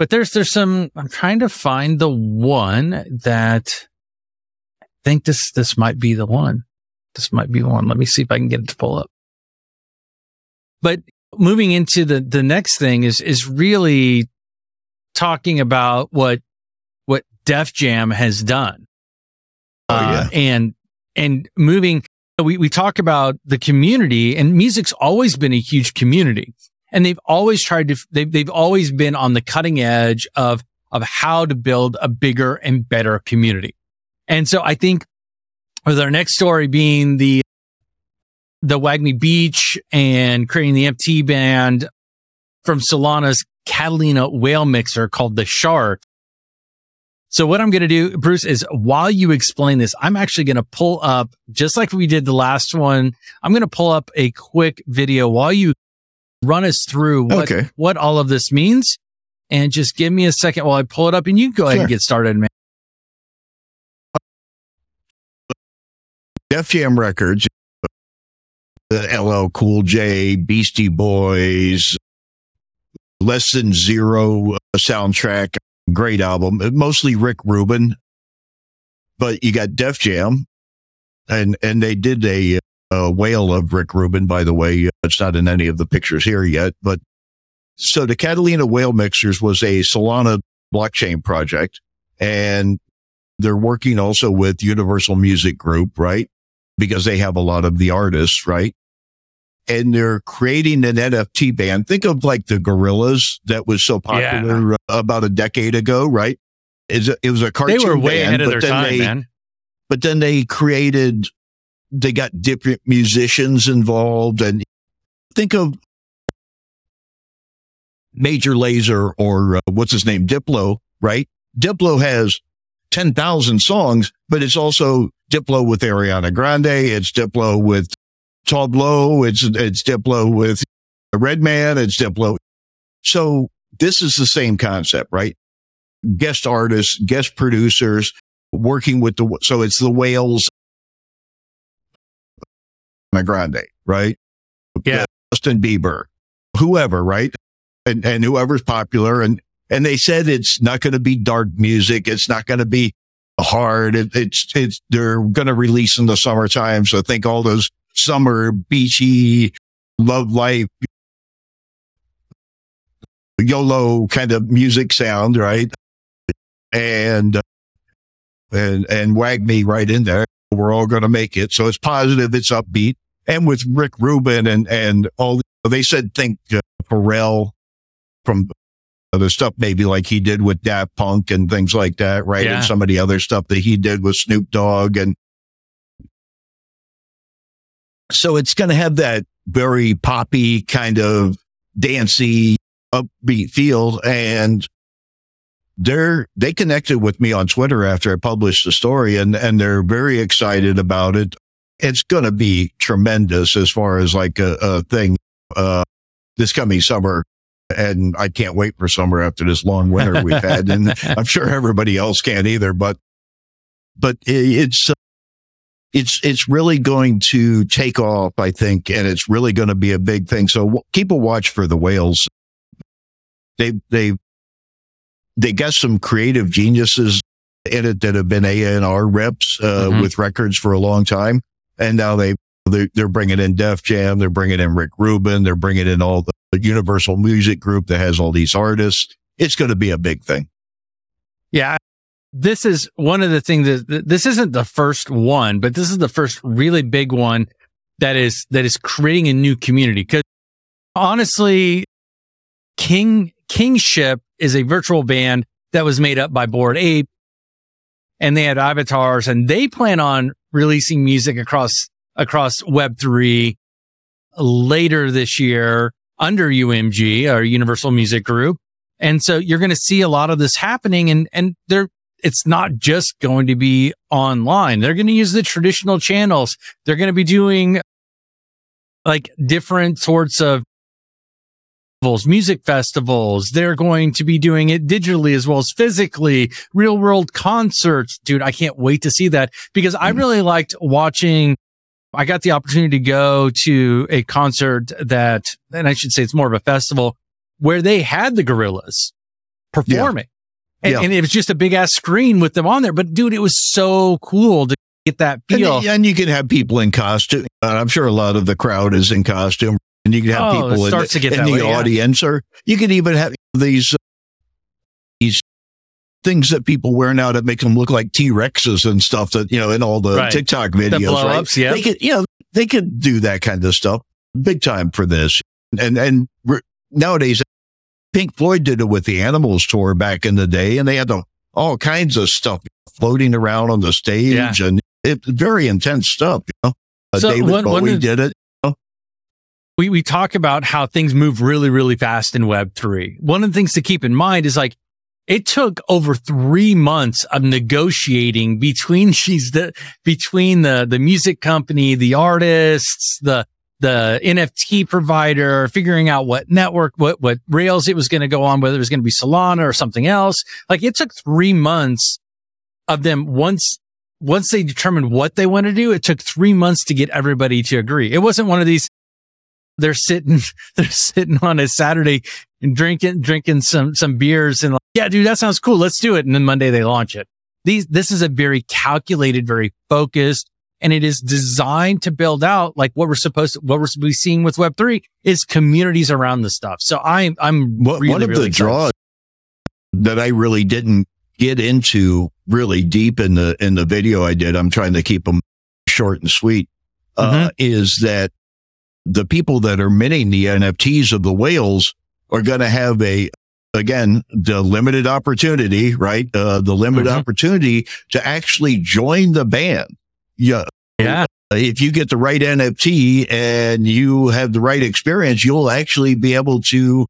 But there's, there's some, I'm trying to find the one that I think this, this might be the one. This might be one. Let me see if I can get it to pull up. But moving into the, the next thing is, is really talking about what, what Def Jam has done. Oh, Uh, and, and moving, we, we talk about the community and music's always been a huge community and they've always tried to, they've, they've always been on the cutting edge of, of how to build a bigger and better community. And so I think with our next story being the, the WAGMI Beach and creating the NFT band from Solana's Catalina whale mixer called the Shark. So what I'm going to do, Bruce, is while you explain this, I'm actually going to pull up, just like we did the last one, I'm going to pull up a quick video while you run us through what, Okay. what all of this means. And just give me a second while I pull it up and you go ahead and get started, man. Def Jam Records, the LL Cool J, Beastie Boys, Less Than Zero uh, soundtrack, great album, Uh, mostly Rick Rubin. But you got Def Jam, and and they did a, a whale of Rick Rubin. By the way, it's not in any of the pictures here yet. But so the Catalina Whale Mixers was a Solana blockchain project, and they're working also with Universal Music Group, right? Because they have a lot of the artists, right? And they're creating an NFT band. Think of like the Gorillaz that was so popular uh, about a decade ago, right? It was a cartoon. They were way band, ahead of their time, they, man. But then they created, they got different musicians involved, and think of Major Lazer or uh, what's his name, Diplo, right? Diplo has 10,000 songs, but it's also Diplo with Ariana Grande. It's Diplo with Tableau. It's, it's Diplo with Redman. It's Diplo. So this is the same concept, right? Guest artists, guest producers working with the, so it's the whales. Ariana Grande, right? Yeah. Justin Bieber, whoever, right? And, and whoever's popular. And, and they said it's not going to be dark music. It's not going to be hard. It, it's, it's, they're going to release in the summertime. So think all those summer beachy love life, YOLO kind of music sound, right? And, and, and WAGMI right in there. We're all going to make it. So it's positive. It's upbeat. And with Rick Rubin and, and all, they said, think uh, Pharrell from other stuff, maybe like he did with Daft Punk and things like that, right? Yeah. And some of the other stuff that he did with Snoop Dogg. And so it's going to have that very poppy kind of dancey upbeat feel. And they're they connected with me on Twitter after I published the story and and they're very excited about it. It's going to be tremendous as far as like a, a thing uh this coming summer and I can't wait for summer after this long winter we've had and I'm sure everybody else can't either but but it's it's it's really going to take off I think and it's really going to be a big thing so keep a watch for the whales they they they got some creative geniuses in it that have been A&R reps uh, mm-hmm. with records for a long time. And now they, they, they're bringing in Def Jam. They're bringing in Rick Rubin. They're bringing in all the Universal Music Group that has all these artists. It's going to be a big thing. Yeah. This is one of the things that this isn't the first one, but this is the first really big one that is, that is creating a new community. Cause honestly, King, Kingship is a virtual band that was made up by Bored Ape and they had avatars and they plan on releasing music across, across web3 later this year under UMG or Universal Music Group. And so you're going to see a lot of this happening and, and they're, it's not just going to be online. They're going to use the traditional channels. They're going to be doing like different sorts of music festivals. They're going to be doing it digitally as well as physically, real world concerts. Dude, I can't wait to see that because I mm. really liked watching. I got the opportunity to go to a concert that, and I should say it's more of a festival where they had the Gorillaz performing. Yeah. And, yeah. and, it was just a big ass screen with them on there. But dude, it was so cool to get that feel. And, and you can have people in costume. Uh, I'm sure a lot of the crowd is in costume and you can have oh, people in, the, in the way, audience, yeah. or you can even have these these things that people wear now that make them look like T Rexes and stuff that you know in all the right. TikTok videos. The right? Ups, yeah, they could you know they could do that kind of stuff big time for this, and and nowadays Pink Floyd did it with the Animals tour back in the day, and they had the, all kinds of stuff floating around on the stage, yeah. and it very intense stuff. You know, uh, so David one, Bowie one did it we, we talk about how things move really, really fast in Web three. One of the things to keep in mind is like, it took over three months of negotiating between she's the, between the, the music company, the artists, the, the NFT provider, figuring out what network, what, what rails it was going to go on, whether it was going to be Solana or something else. Like it took three months of them once, once they determined what they want to do, it took three months to get everybody to agree. It wasn't one of these, they're sitting, they're sitting on a Saturday and drinking, drinking some, some beers and yeah, dude, that sounds cool. Let's do it. And then Monday they launch it. These, this is a very calculated, very focused, and it is designed to build out like what we're supposed to, what we're supposed to be seeing with Web three is communities around the stuff. So I'm, I'm what, really, one of really the draws that I really didn't get into really deep in the, in the video I did. I'm trying to keep them short and sweet. Uh, mm-hmm. is that the people that are minting the NFTs of the whales are going to have a, again, the limited opportunity, right? Uh, the limited mm-hmm. opportunity to actually join the band. Yeah. Yeah. If you get the right NFT and you have the right experience, you'll actually be able to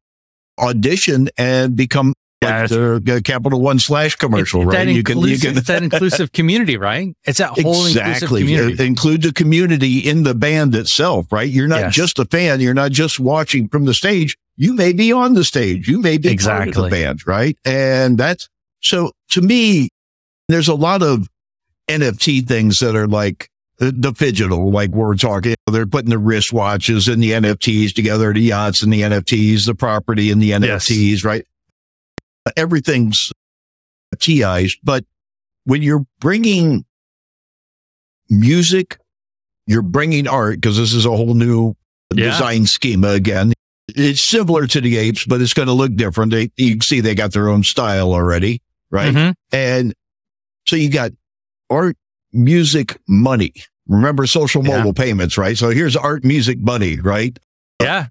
audition and become yeah, like the Capital One slash commercial, right? you can, you can, it's that inclusive community, right? It's that whole exactly. inclusive community. includes a community in the band itself, right? You're not yes. just a fan. You're not just watching from the stage. You may be on the stage. You may be exactly. part of the band, right? And that's so to me, there's a lot of NFT things that are like uh, the, the digital, like we're talking, they're putting the wristwatches and the NFTs together, the yachts and the NFTs, the property and the NFTs, yes. right? Everything's TIs, but when you're bringing music, you're bringing art because this is a whole new yeah. design schema again. It's similar to the apes, but it's going to look different. They, you can see they got their own style already, right? Mm-hmm. And so you got art, music, money. Remember social mobile yeah. payments, right? So here's art, music, money, right? Yeah.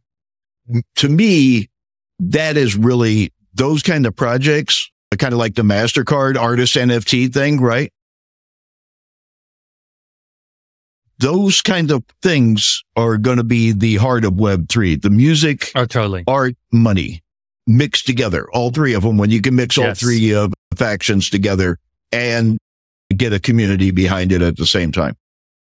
To me, that is really those kind of projects, kind of like the MasterCard artist NFT thing, right? Those kind of things are going to be the heart of Web3. The music, oh, totally. art, money. mixed together, all three of them, when you can mix all Yes. three uh, factions together and get a community behind it at the same time.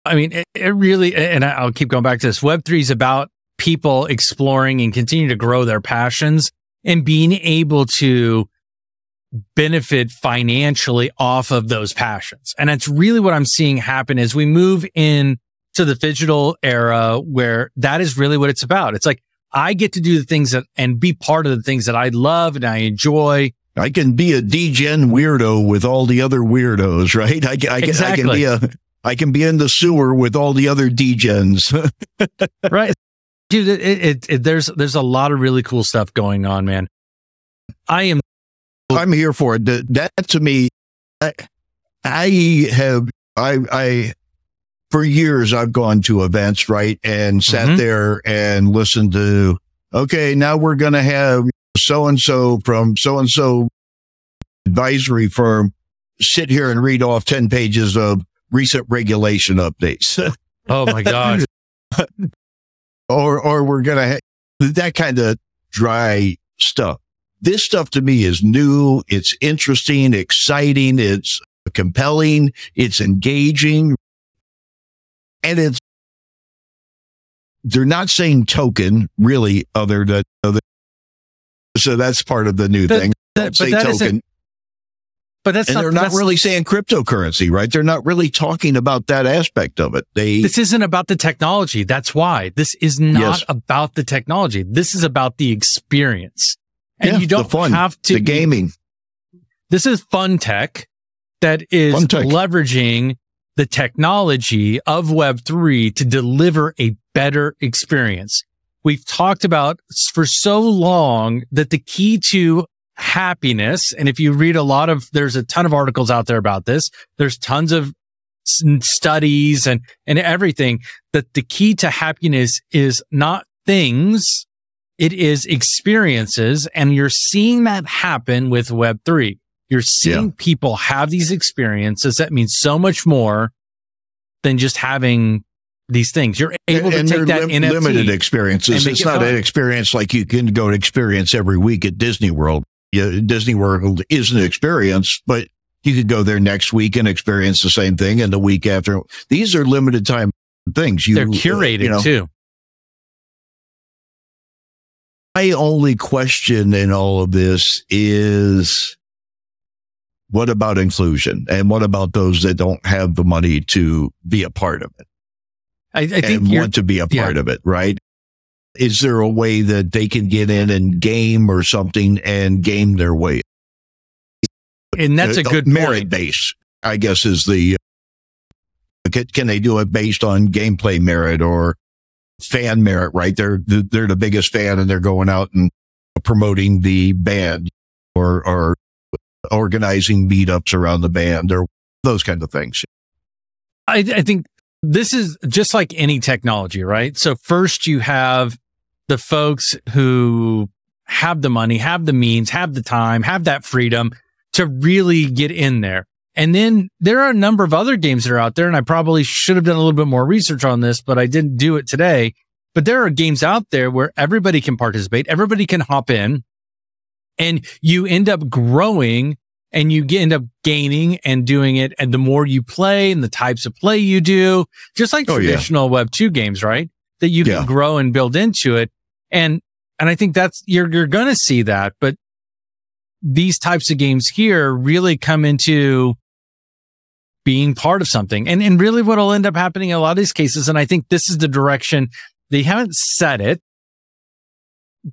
I mean, it, it really, and I'll keep going back to this. Web3 is about people exploring and continue to grow their passions and being able to benefit financially off of those passions. And that's really what I'm seeing happen as we move in to the digital era where that is really what it's about. It's like I get to do the things that and be part of the things that I love and I enjoy. I can be a degen weirdo with all the other weirdos, right? I, can- I, can, I can be a, I can be in the sewer with all the other degens. right dude it, it, it there's there's a lot of really cool stuff going on man i am I'm here for it. That, that to me, I, I have, I, I, for years I've gone to events, right, and sat Mhm. there and listened to. Okay, now we're going to have so and so from so and so advisory firm sit here and read off ten pages of recent regulation updates, oh my gosh or or we're to have that kind of dry stuff. This stuff to me is new. It's interesting, exciting. It's compelling. It's engaging. And it's, they're not saying token really other than, other, so that's part of the new But thing. that- but say that token. But that's And not, they're not really saying cryptocurrency, right? They're not really talking about that aspect of it. They, this isn't about the technology that's why this is not Yes. about the technology this is about the experience and Yeah, you don't fun, have to the gaming. this is fun tech that is tech. leveraging the technology of Web3 to deliver a better experience. We've talked about for so long that the key to happiness, and if you read a lot of, there's a ton of articles out there about this. There's tons of studies and, and everything that the key to happiness is not things. It is experiences. And you're seeing that happen with Web3. You're seeing people have these experiences that mean so much more than just having these things. You're able and to take that lim- NFT. limited experiences. It's it not fun. an experience like you can go to experience every week at Disney World. Yeah, Disney World is an experience, but you could go there next week and experience the same thing, and the week after. These are limited time things. You, They're uh, curated you know, too. My only question in all of this is what about inclusion? And what about those that don't have the money to be a part of it I, I think and want to be a yeah. part of it, right? Is there a way that they can get in and game or something and game their way? and that's a Uh, good merit base, I guess, is the. Can, can they do it based on gameplay merit or fan merit? Right, they're they're the biggest fan, and they're going out and promoting the band or or organizing meetups around the band or those kind of things. I, I think this is just like any technology, right? So first you have the folks who have the money, have the means, have the time, have that freedom to really get in there. And then there are a number of other games that are out there, and I probably should have done a little bit more research on this, but I didn't do it today. But there are games out there where everybody can participate, everybody can hop in, and you end up growing and you end up gaining and doing it. And the more you play and the types of play you do, just like Oh, yeah. traditional Web two games, right? That you can Yeah. grow and build into it. And, and I think that's, you're, you're going to see that, but these types of games here really come into being part of something. And, and really what will end up happening in a lot of these cases. And I think this is the direction they haven't said it,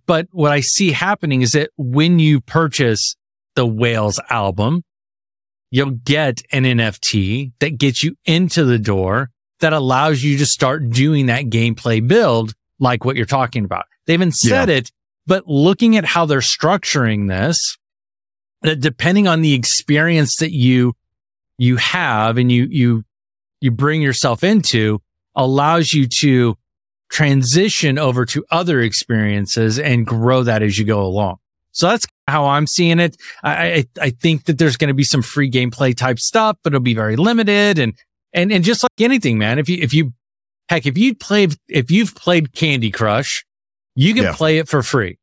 but what I see happening is that when you purchase the Whales album, you'll get an NFT that gets you into the door that allows you to start doing that gameplay build like what you're talking about. They haven't said it, but looking at how they're structuring this, that depending on the experience that you you have and you you you bring yourself into allows you to transition over to other experiences and grow that as you go along. So that's how I'm seeing it. I, I, I think that there's going to be some free gameplay type stuff, but it'll be very limited. And, and, and just like anything, man, if you, if you, heck, if you played, if you've played Candy Crush, you can Yeah. play it for free.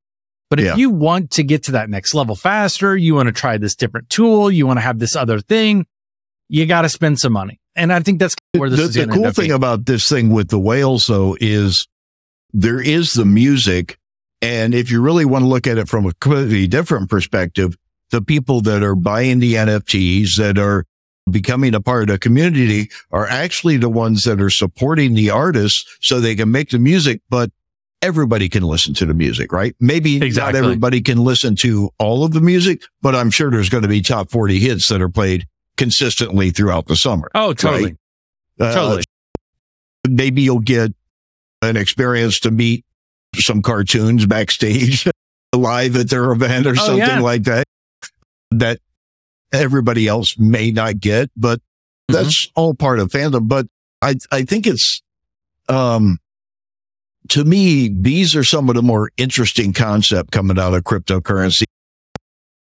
But if Yeah. you want to get to that next level faster, you want to try this different tool, you want to have this other thing, you got to spend some money. And I think that's where this the, is the cool thing being. about this thing with the whales though is there is the music and if you really want to look at it from a completely different perspective the people that are buying the nfts that are becoming a part of the community are actually the ones that are supporting the artists so they can make the music but everybody can listen to the music right maybe Exactly. not everybody can listen to all of the music but i'm sure there's going to be top 40 hits that are played consistently throughout the summer Oh, totally. uh, Totally. maybe you'll get an experience to meet some cartoons backstage live at their event or Oh, something yeah. like that that everybody else may not get but Mm-hmm. that's all part of fandom but i i think it's um to me these are some of the more interesting concept coming out of cryptocurrency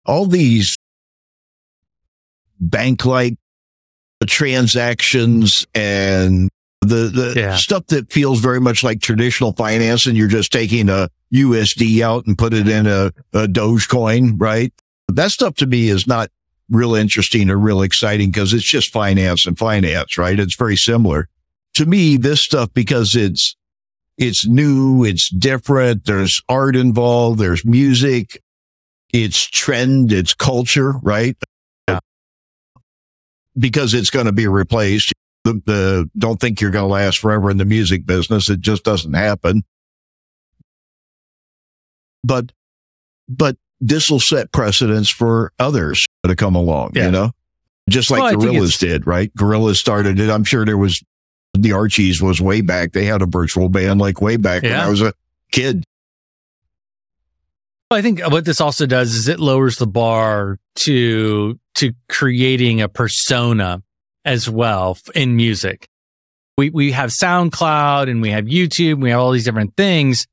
all these bank like transactions and the, the Yeah. stuff that feels very much like traditional finance and you're just taking a USD out and put it in a, a Dogecoin, right? That stuff to me is not real interesting or real exciting because it's just finance and finance, right? It's very similar to me. This stuff because it's, it's new. It's different. There's art involved. There's music. It's trend. It's culture, right? Yeah. Because it's going to be replaced. The, the don't think you're going to last forever in the music business. It just doesn't happen. But, but this will set precedents for others to come along, Yeah. you know, just like Well, Gorillaz did, right? Gorillaz started it. I'm sure there was the Archies was way back. They had a virtual band like way back when I was a kid. Well, I think what this also does is it lowers the bar to to creating a persona as well in music. We we have SoundCloud and we have YouTube, we have all these different things,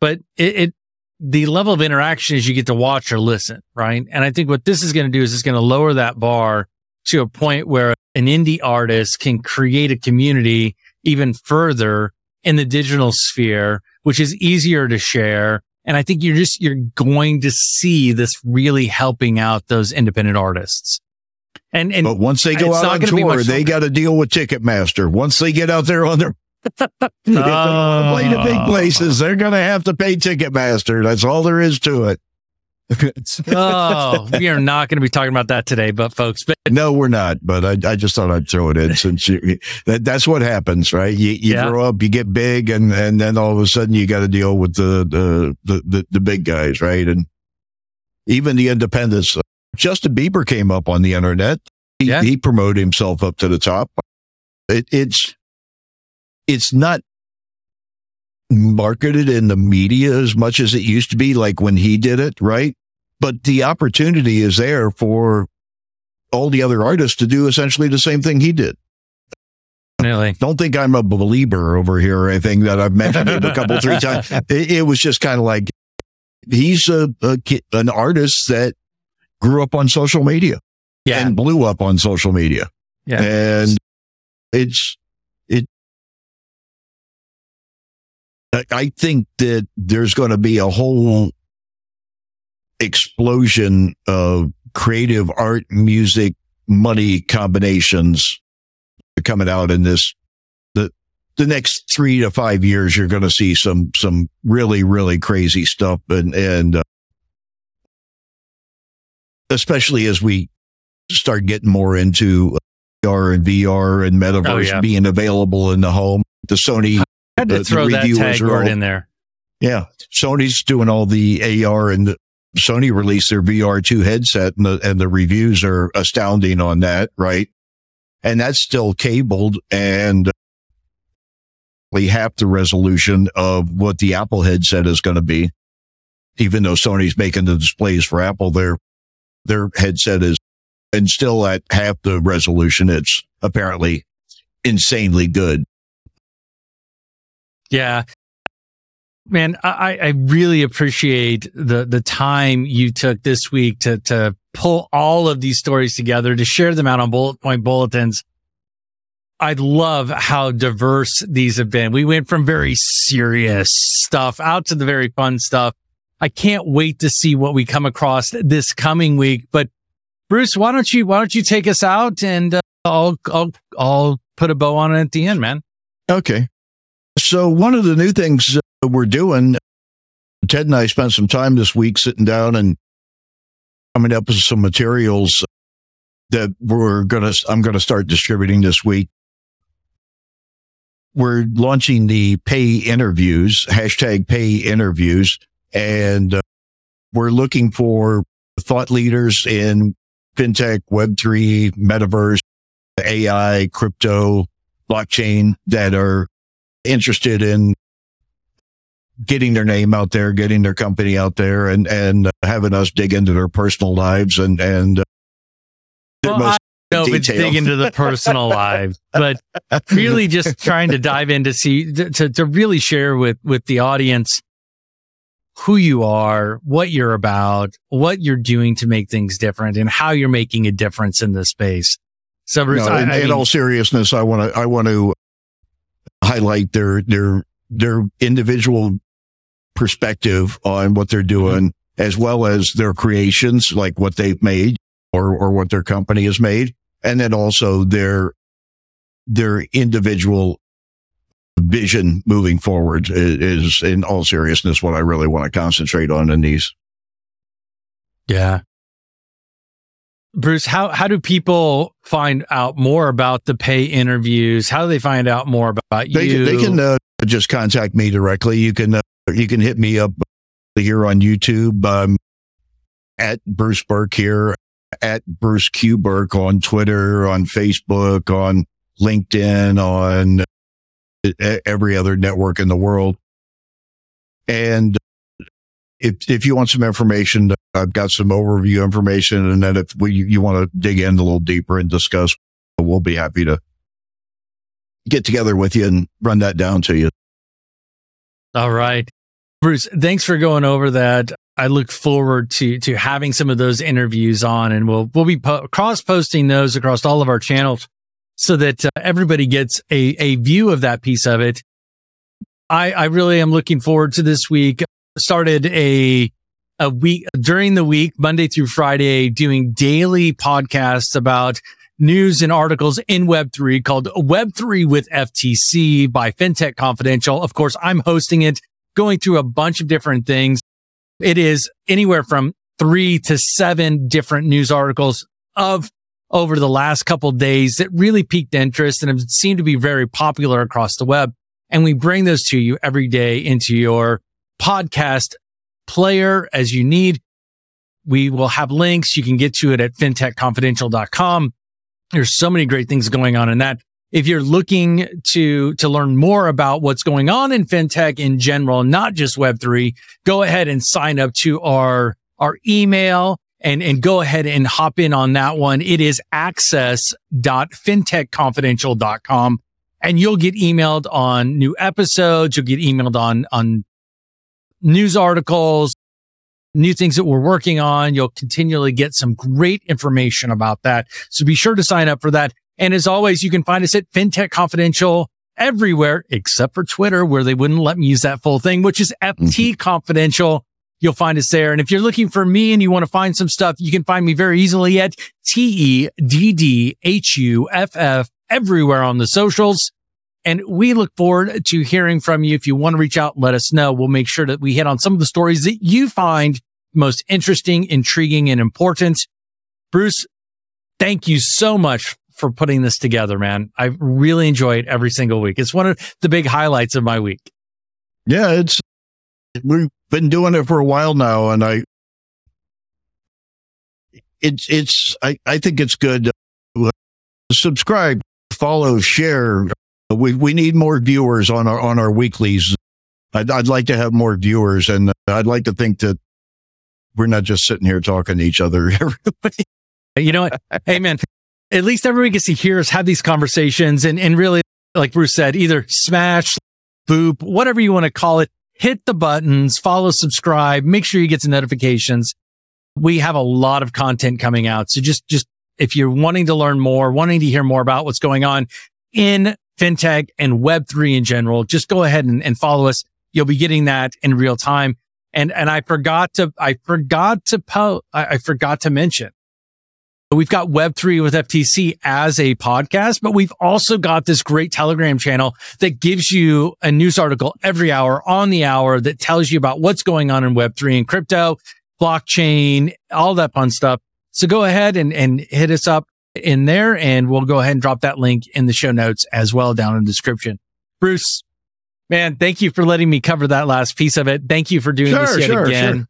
but it, it the level of interaction is you get to watch or listen, right? And I think what this is going to do is it's going to lower that bar to a point where an indie artist can create a community even further in the digital sphere, which is easier to share. And I think you're just, you're going to see this really helping out those independent artists. And, and But once they go out on tour, they got to deal with Ticketmaster. Once they get out there on their want to play the big places, they're going to have to pay Ticketmaster. That's all there is to it. oh, we are not going to be talking about that today, but folks, but No, we're not. But I, I just thought I'd throw it in since you, that, that's what happens, right? You, you Yeah. grow up, you get big, and and then all of a sudden you got to deal with the, the the the the big guys, right? And even the independents. Justin Bieber came up on the internet. He, Yeah. he promoted himself up to the top. It, it's it's not marketed in the media as much as it used to be, like when he did it, right? But the opportunity is there for all the other artists to do essentially the same thing he did. definitely. Don't think I'm a believer over here or anything that I've mentioned it a couple, three times. It, it was just kind of like he's a, a an artist that grew up on social media Yeah. and blew up on social media. Yeah. And it's, it, I- think that there's going to be a whole explosion of creative art, music, money combinations coming out in this, the, the next three to five years, you're going to see some, some really, really crazy stuff. And, and, uh, especially as we start getting more into uh, AR and VR and oh, metaverse Oh, yeah. being available in the home. The Sony, I had the- to the throw that tag word all- in there. yeah, Sony's doing all the AR and the, Sony released their VR2 headset and the, and the reviews are astounding on that, right? And that's still cabled and uh, only half the resolution of what the Apple headset is going to be. Even though Sony's making the displays for Apple, their, their headset is and still at half the resolution. It's apparently insanely good. Yeah. Man, I, I really appreciate the the time you took this week to to pull all of these stories together to share them out on bullet point bulletins. I love how diverse these have been. We went from very serious stuff out to the very fun stuff. I can't wait to see what we come across this coming week. But Bruce, why don't you, why don't you take us out and uh, I'll, I'll, I'll put a bow on it at the end, man. Okay. So one of the new things we're doing, Tedd and I spent some time this week sitting down and coming up with some materials that we're to, I'm going to start distributing this week. We're launching the pay interviews, hashtag pay interviews, and uh, we're looking for thought leaders in fintech, web3, metaverse, AI, crypto, blockchain that are interested in getting their name out there, getting their company out there and, and having us dig into their personal lives and, and, uh, well, know if dig into the personal lives, but really just trying to dive in to see, to, to really share with, with the audience who you are, what you're about, what you're doing to make things different and how you're making a difference in this space. So no, in, I, mean, all seriousness, I want to, I want to highlight their, their, their individual perspective on what they're mm-hmm. doing as well as their creations, like what they've made or, or what their company has made. And then also their, their individual vision moving forward is, is in all seriousness what I really want to concentrate on in these. Yeah. Bruce, how, how do people find out more about the pay interviews? How do they find out more about they you? Can, they can uh, just contact me directly. You can uh, you can hit me up here on YouTube um, at Bruce Burke here, at Bruce Q Burke on Twitter, on Facebook, on LinkedIn, on every other network in the world. And if if you want some information, I've got some overview information, and then if we, you want to dig in a little deeper and discuss, we'll be happy to get together with you and run that down to you. All right, Bruce. Thanks for going over that. I look forward to to having some of those interviews on, and we'll we'll be po- cross posting those across all of our channels so that uh, everybody gets a a view of that piece of it. I I really am looking forward to this week started a a week during the week, Monday through Friday, doing daily podcasts about news and articles in Web3 called Web3 with FTC by FinTech Confidential. Of course, I'm hosting it, going through a bunch of different things. It is anywhere from three to seven different news articles of over the last couple days that really piqued interest and have seemed to be very popular across the web. And we bring those to you every day into your podcast player as you need. We will have links. You can get to it at fintechconfidential.com. There's so many great things going on in that. If you're looking to, to learn more about what's going on in fintech in general, not just Web3, go ahead and sign up to our, our email and, and go ahead and hop in on that one. It is access.fintechconfidential.com and you'll get emailed on new episodes. You'll get emailed on, on news articles, new things that we're working on. You'll continually get some great information about that. So be sure to sign up for that. And as always, you can find us at FinTech Confidential everywhere except for Twitter, where they wouldn't let me use that full thing, which is FT mm-hmm. Confidential. You'll find us there. And if you're looking for me and you want to find some stuff, you can find me very easily at T E D D H U F F everywhere on the socials. And we look forward to hearing from you. If you want to reach out, let us know. We'll make sure that we hit on some of the stories that you find most interesting, intriguing, and important. Bruce, thank you so much for putting this together, man. I really enjoy it every single week. It's one of the big highlights of my week. Yeah, it's we've been doing it for a while now, and I it's it's I, I think it's good. To uh, subscribe, follow, share, we we need more viewers on our on our weeklies. I'd I'd like to have more viewers, and I'd like to think that we're not just sitting here talking to each other. Everybody. you know what? hey man, at least everybody gets to hear us have these conversations, and and really, like Bruce said, either smash, boop, whatever you want to call it. Hit the buttons, follow, subscribe, make sure you get the notifications. We have a lot of content coming out. So just, just if you're wanting to learn more, wanting to hear more about what's going on in fintech and web3 in general, just go ahead and, and follow us. You'll be getting that in real time. And, and I forgot to, I forgot to po, I, I forgot to mention We've got Web3 with FTC as a podcast, but we've also got this great Telegram channel that gives you a news article every hour on the hour that tells you about what's going on in Web3 and crypto, blockchain, all that fun stuff. So go ahead and, and hit us up in there and we'll go ahead and drop that link in the show notes as well down in the description. Bruce, man, thank you for letting me cover that last piece of it. Thank you for doing Sure, this yet sure, again. sure.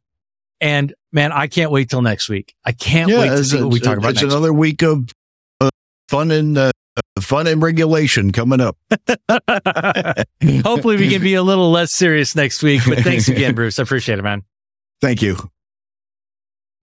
And man, I can't wait till next week. I can't wait to see what we talk about it's next. another week of uh, fun and uh, fun and regulation coming up. Hopefully we can be a little less serious next week. But thanks again, Bruce. I appreciate it, man. Thank you.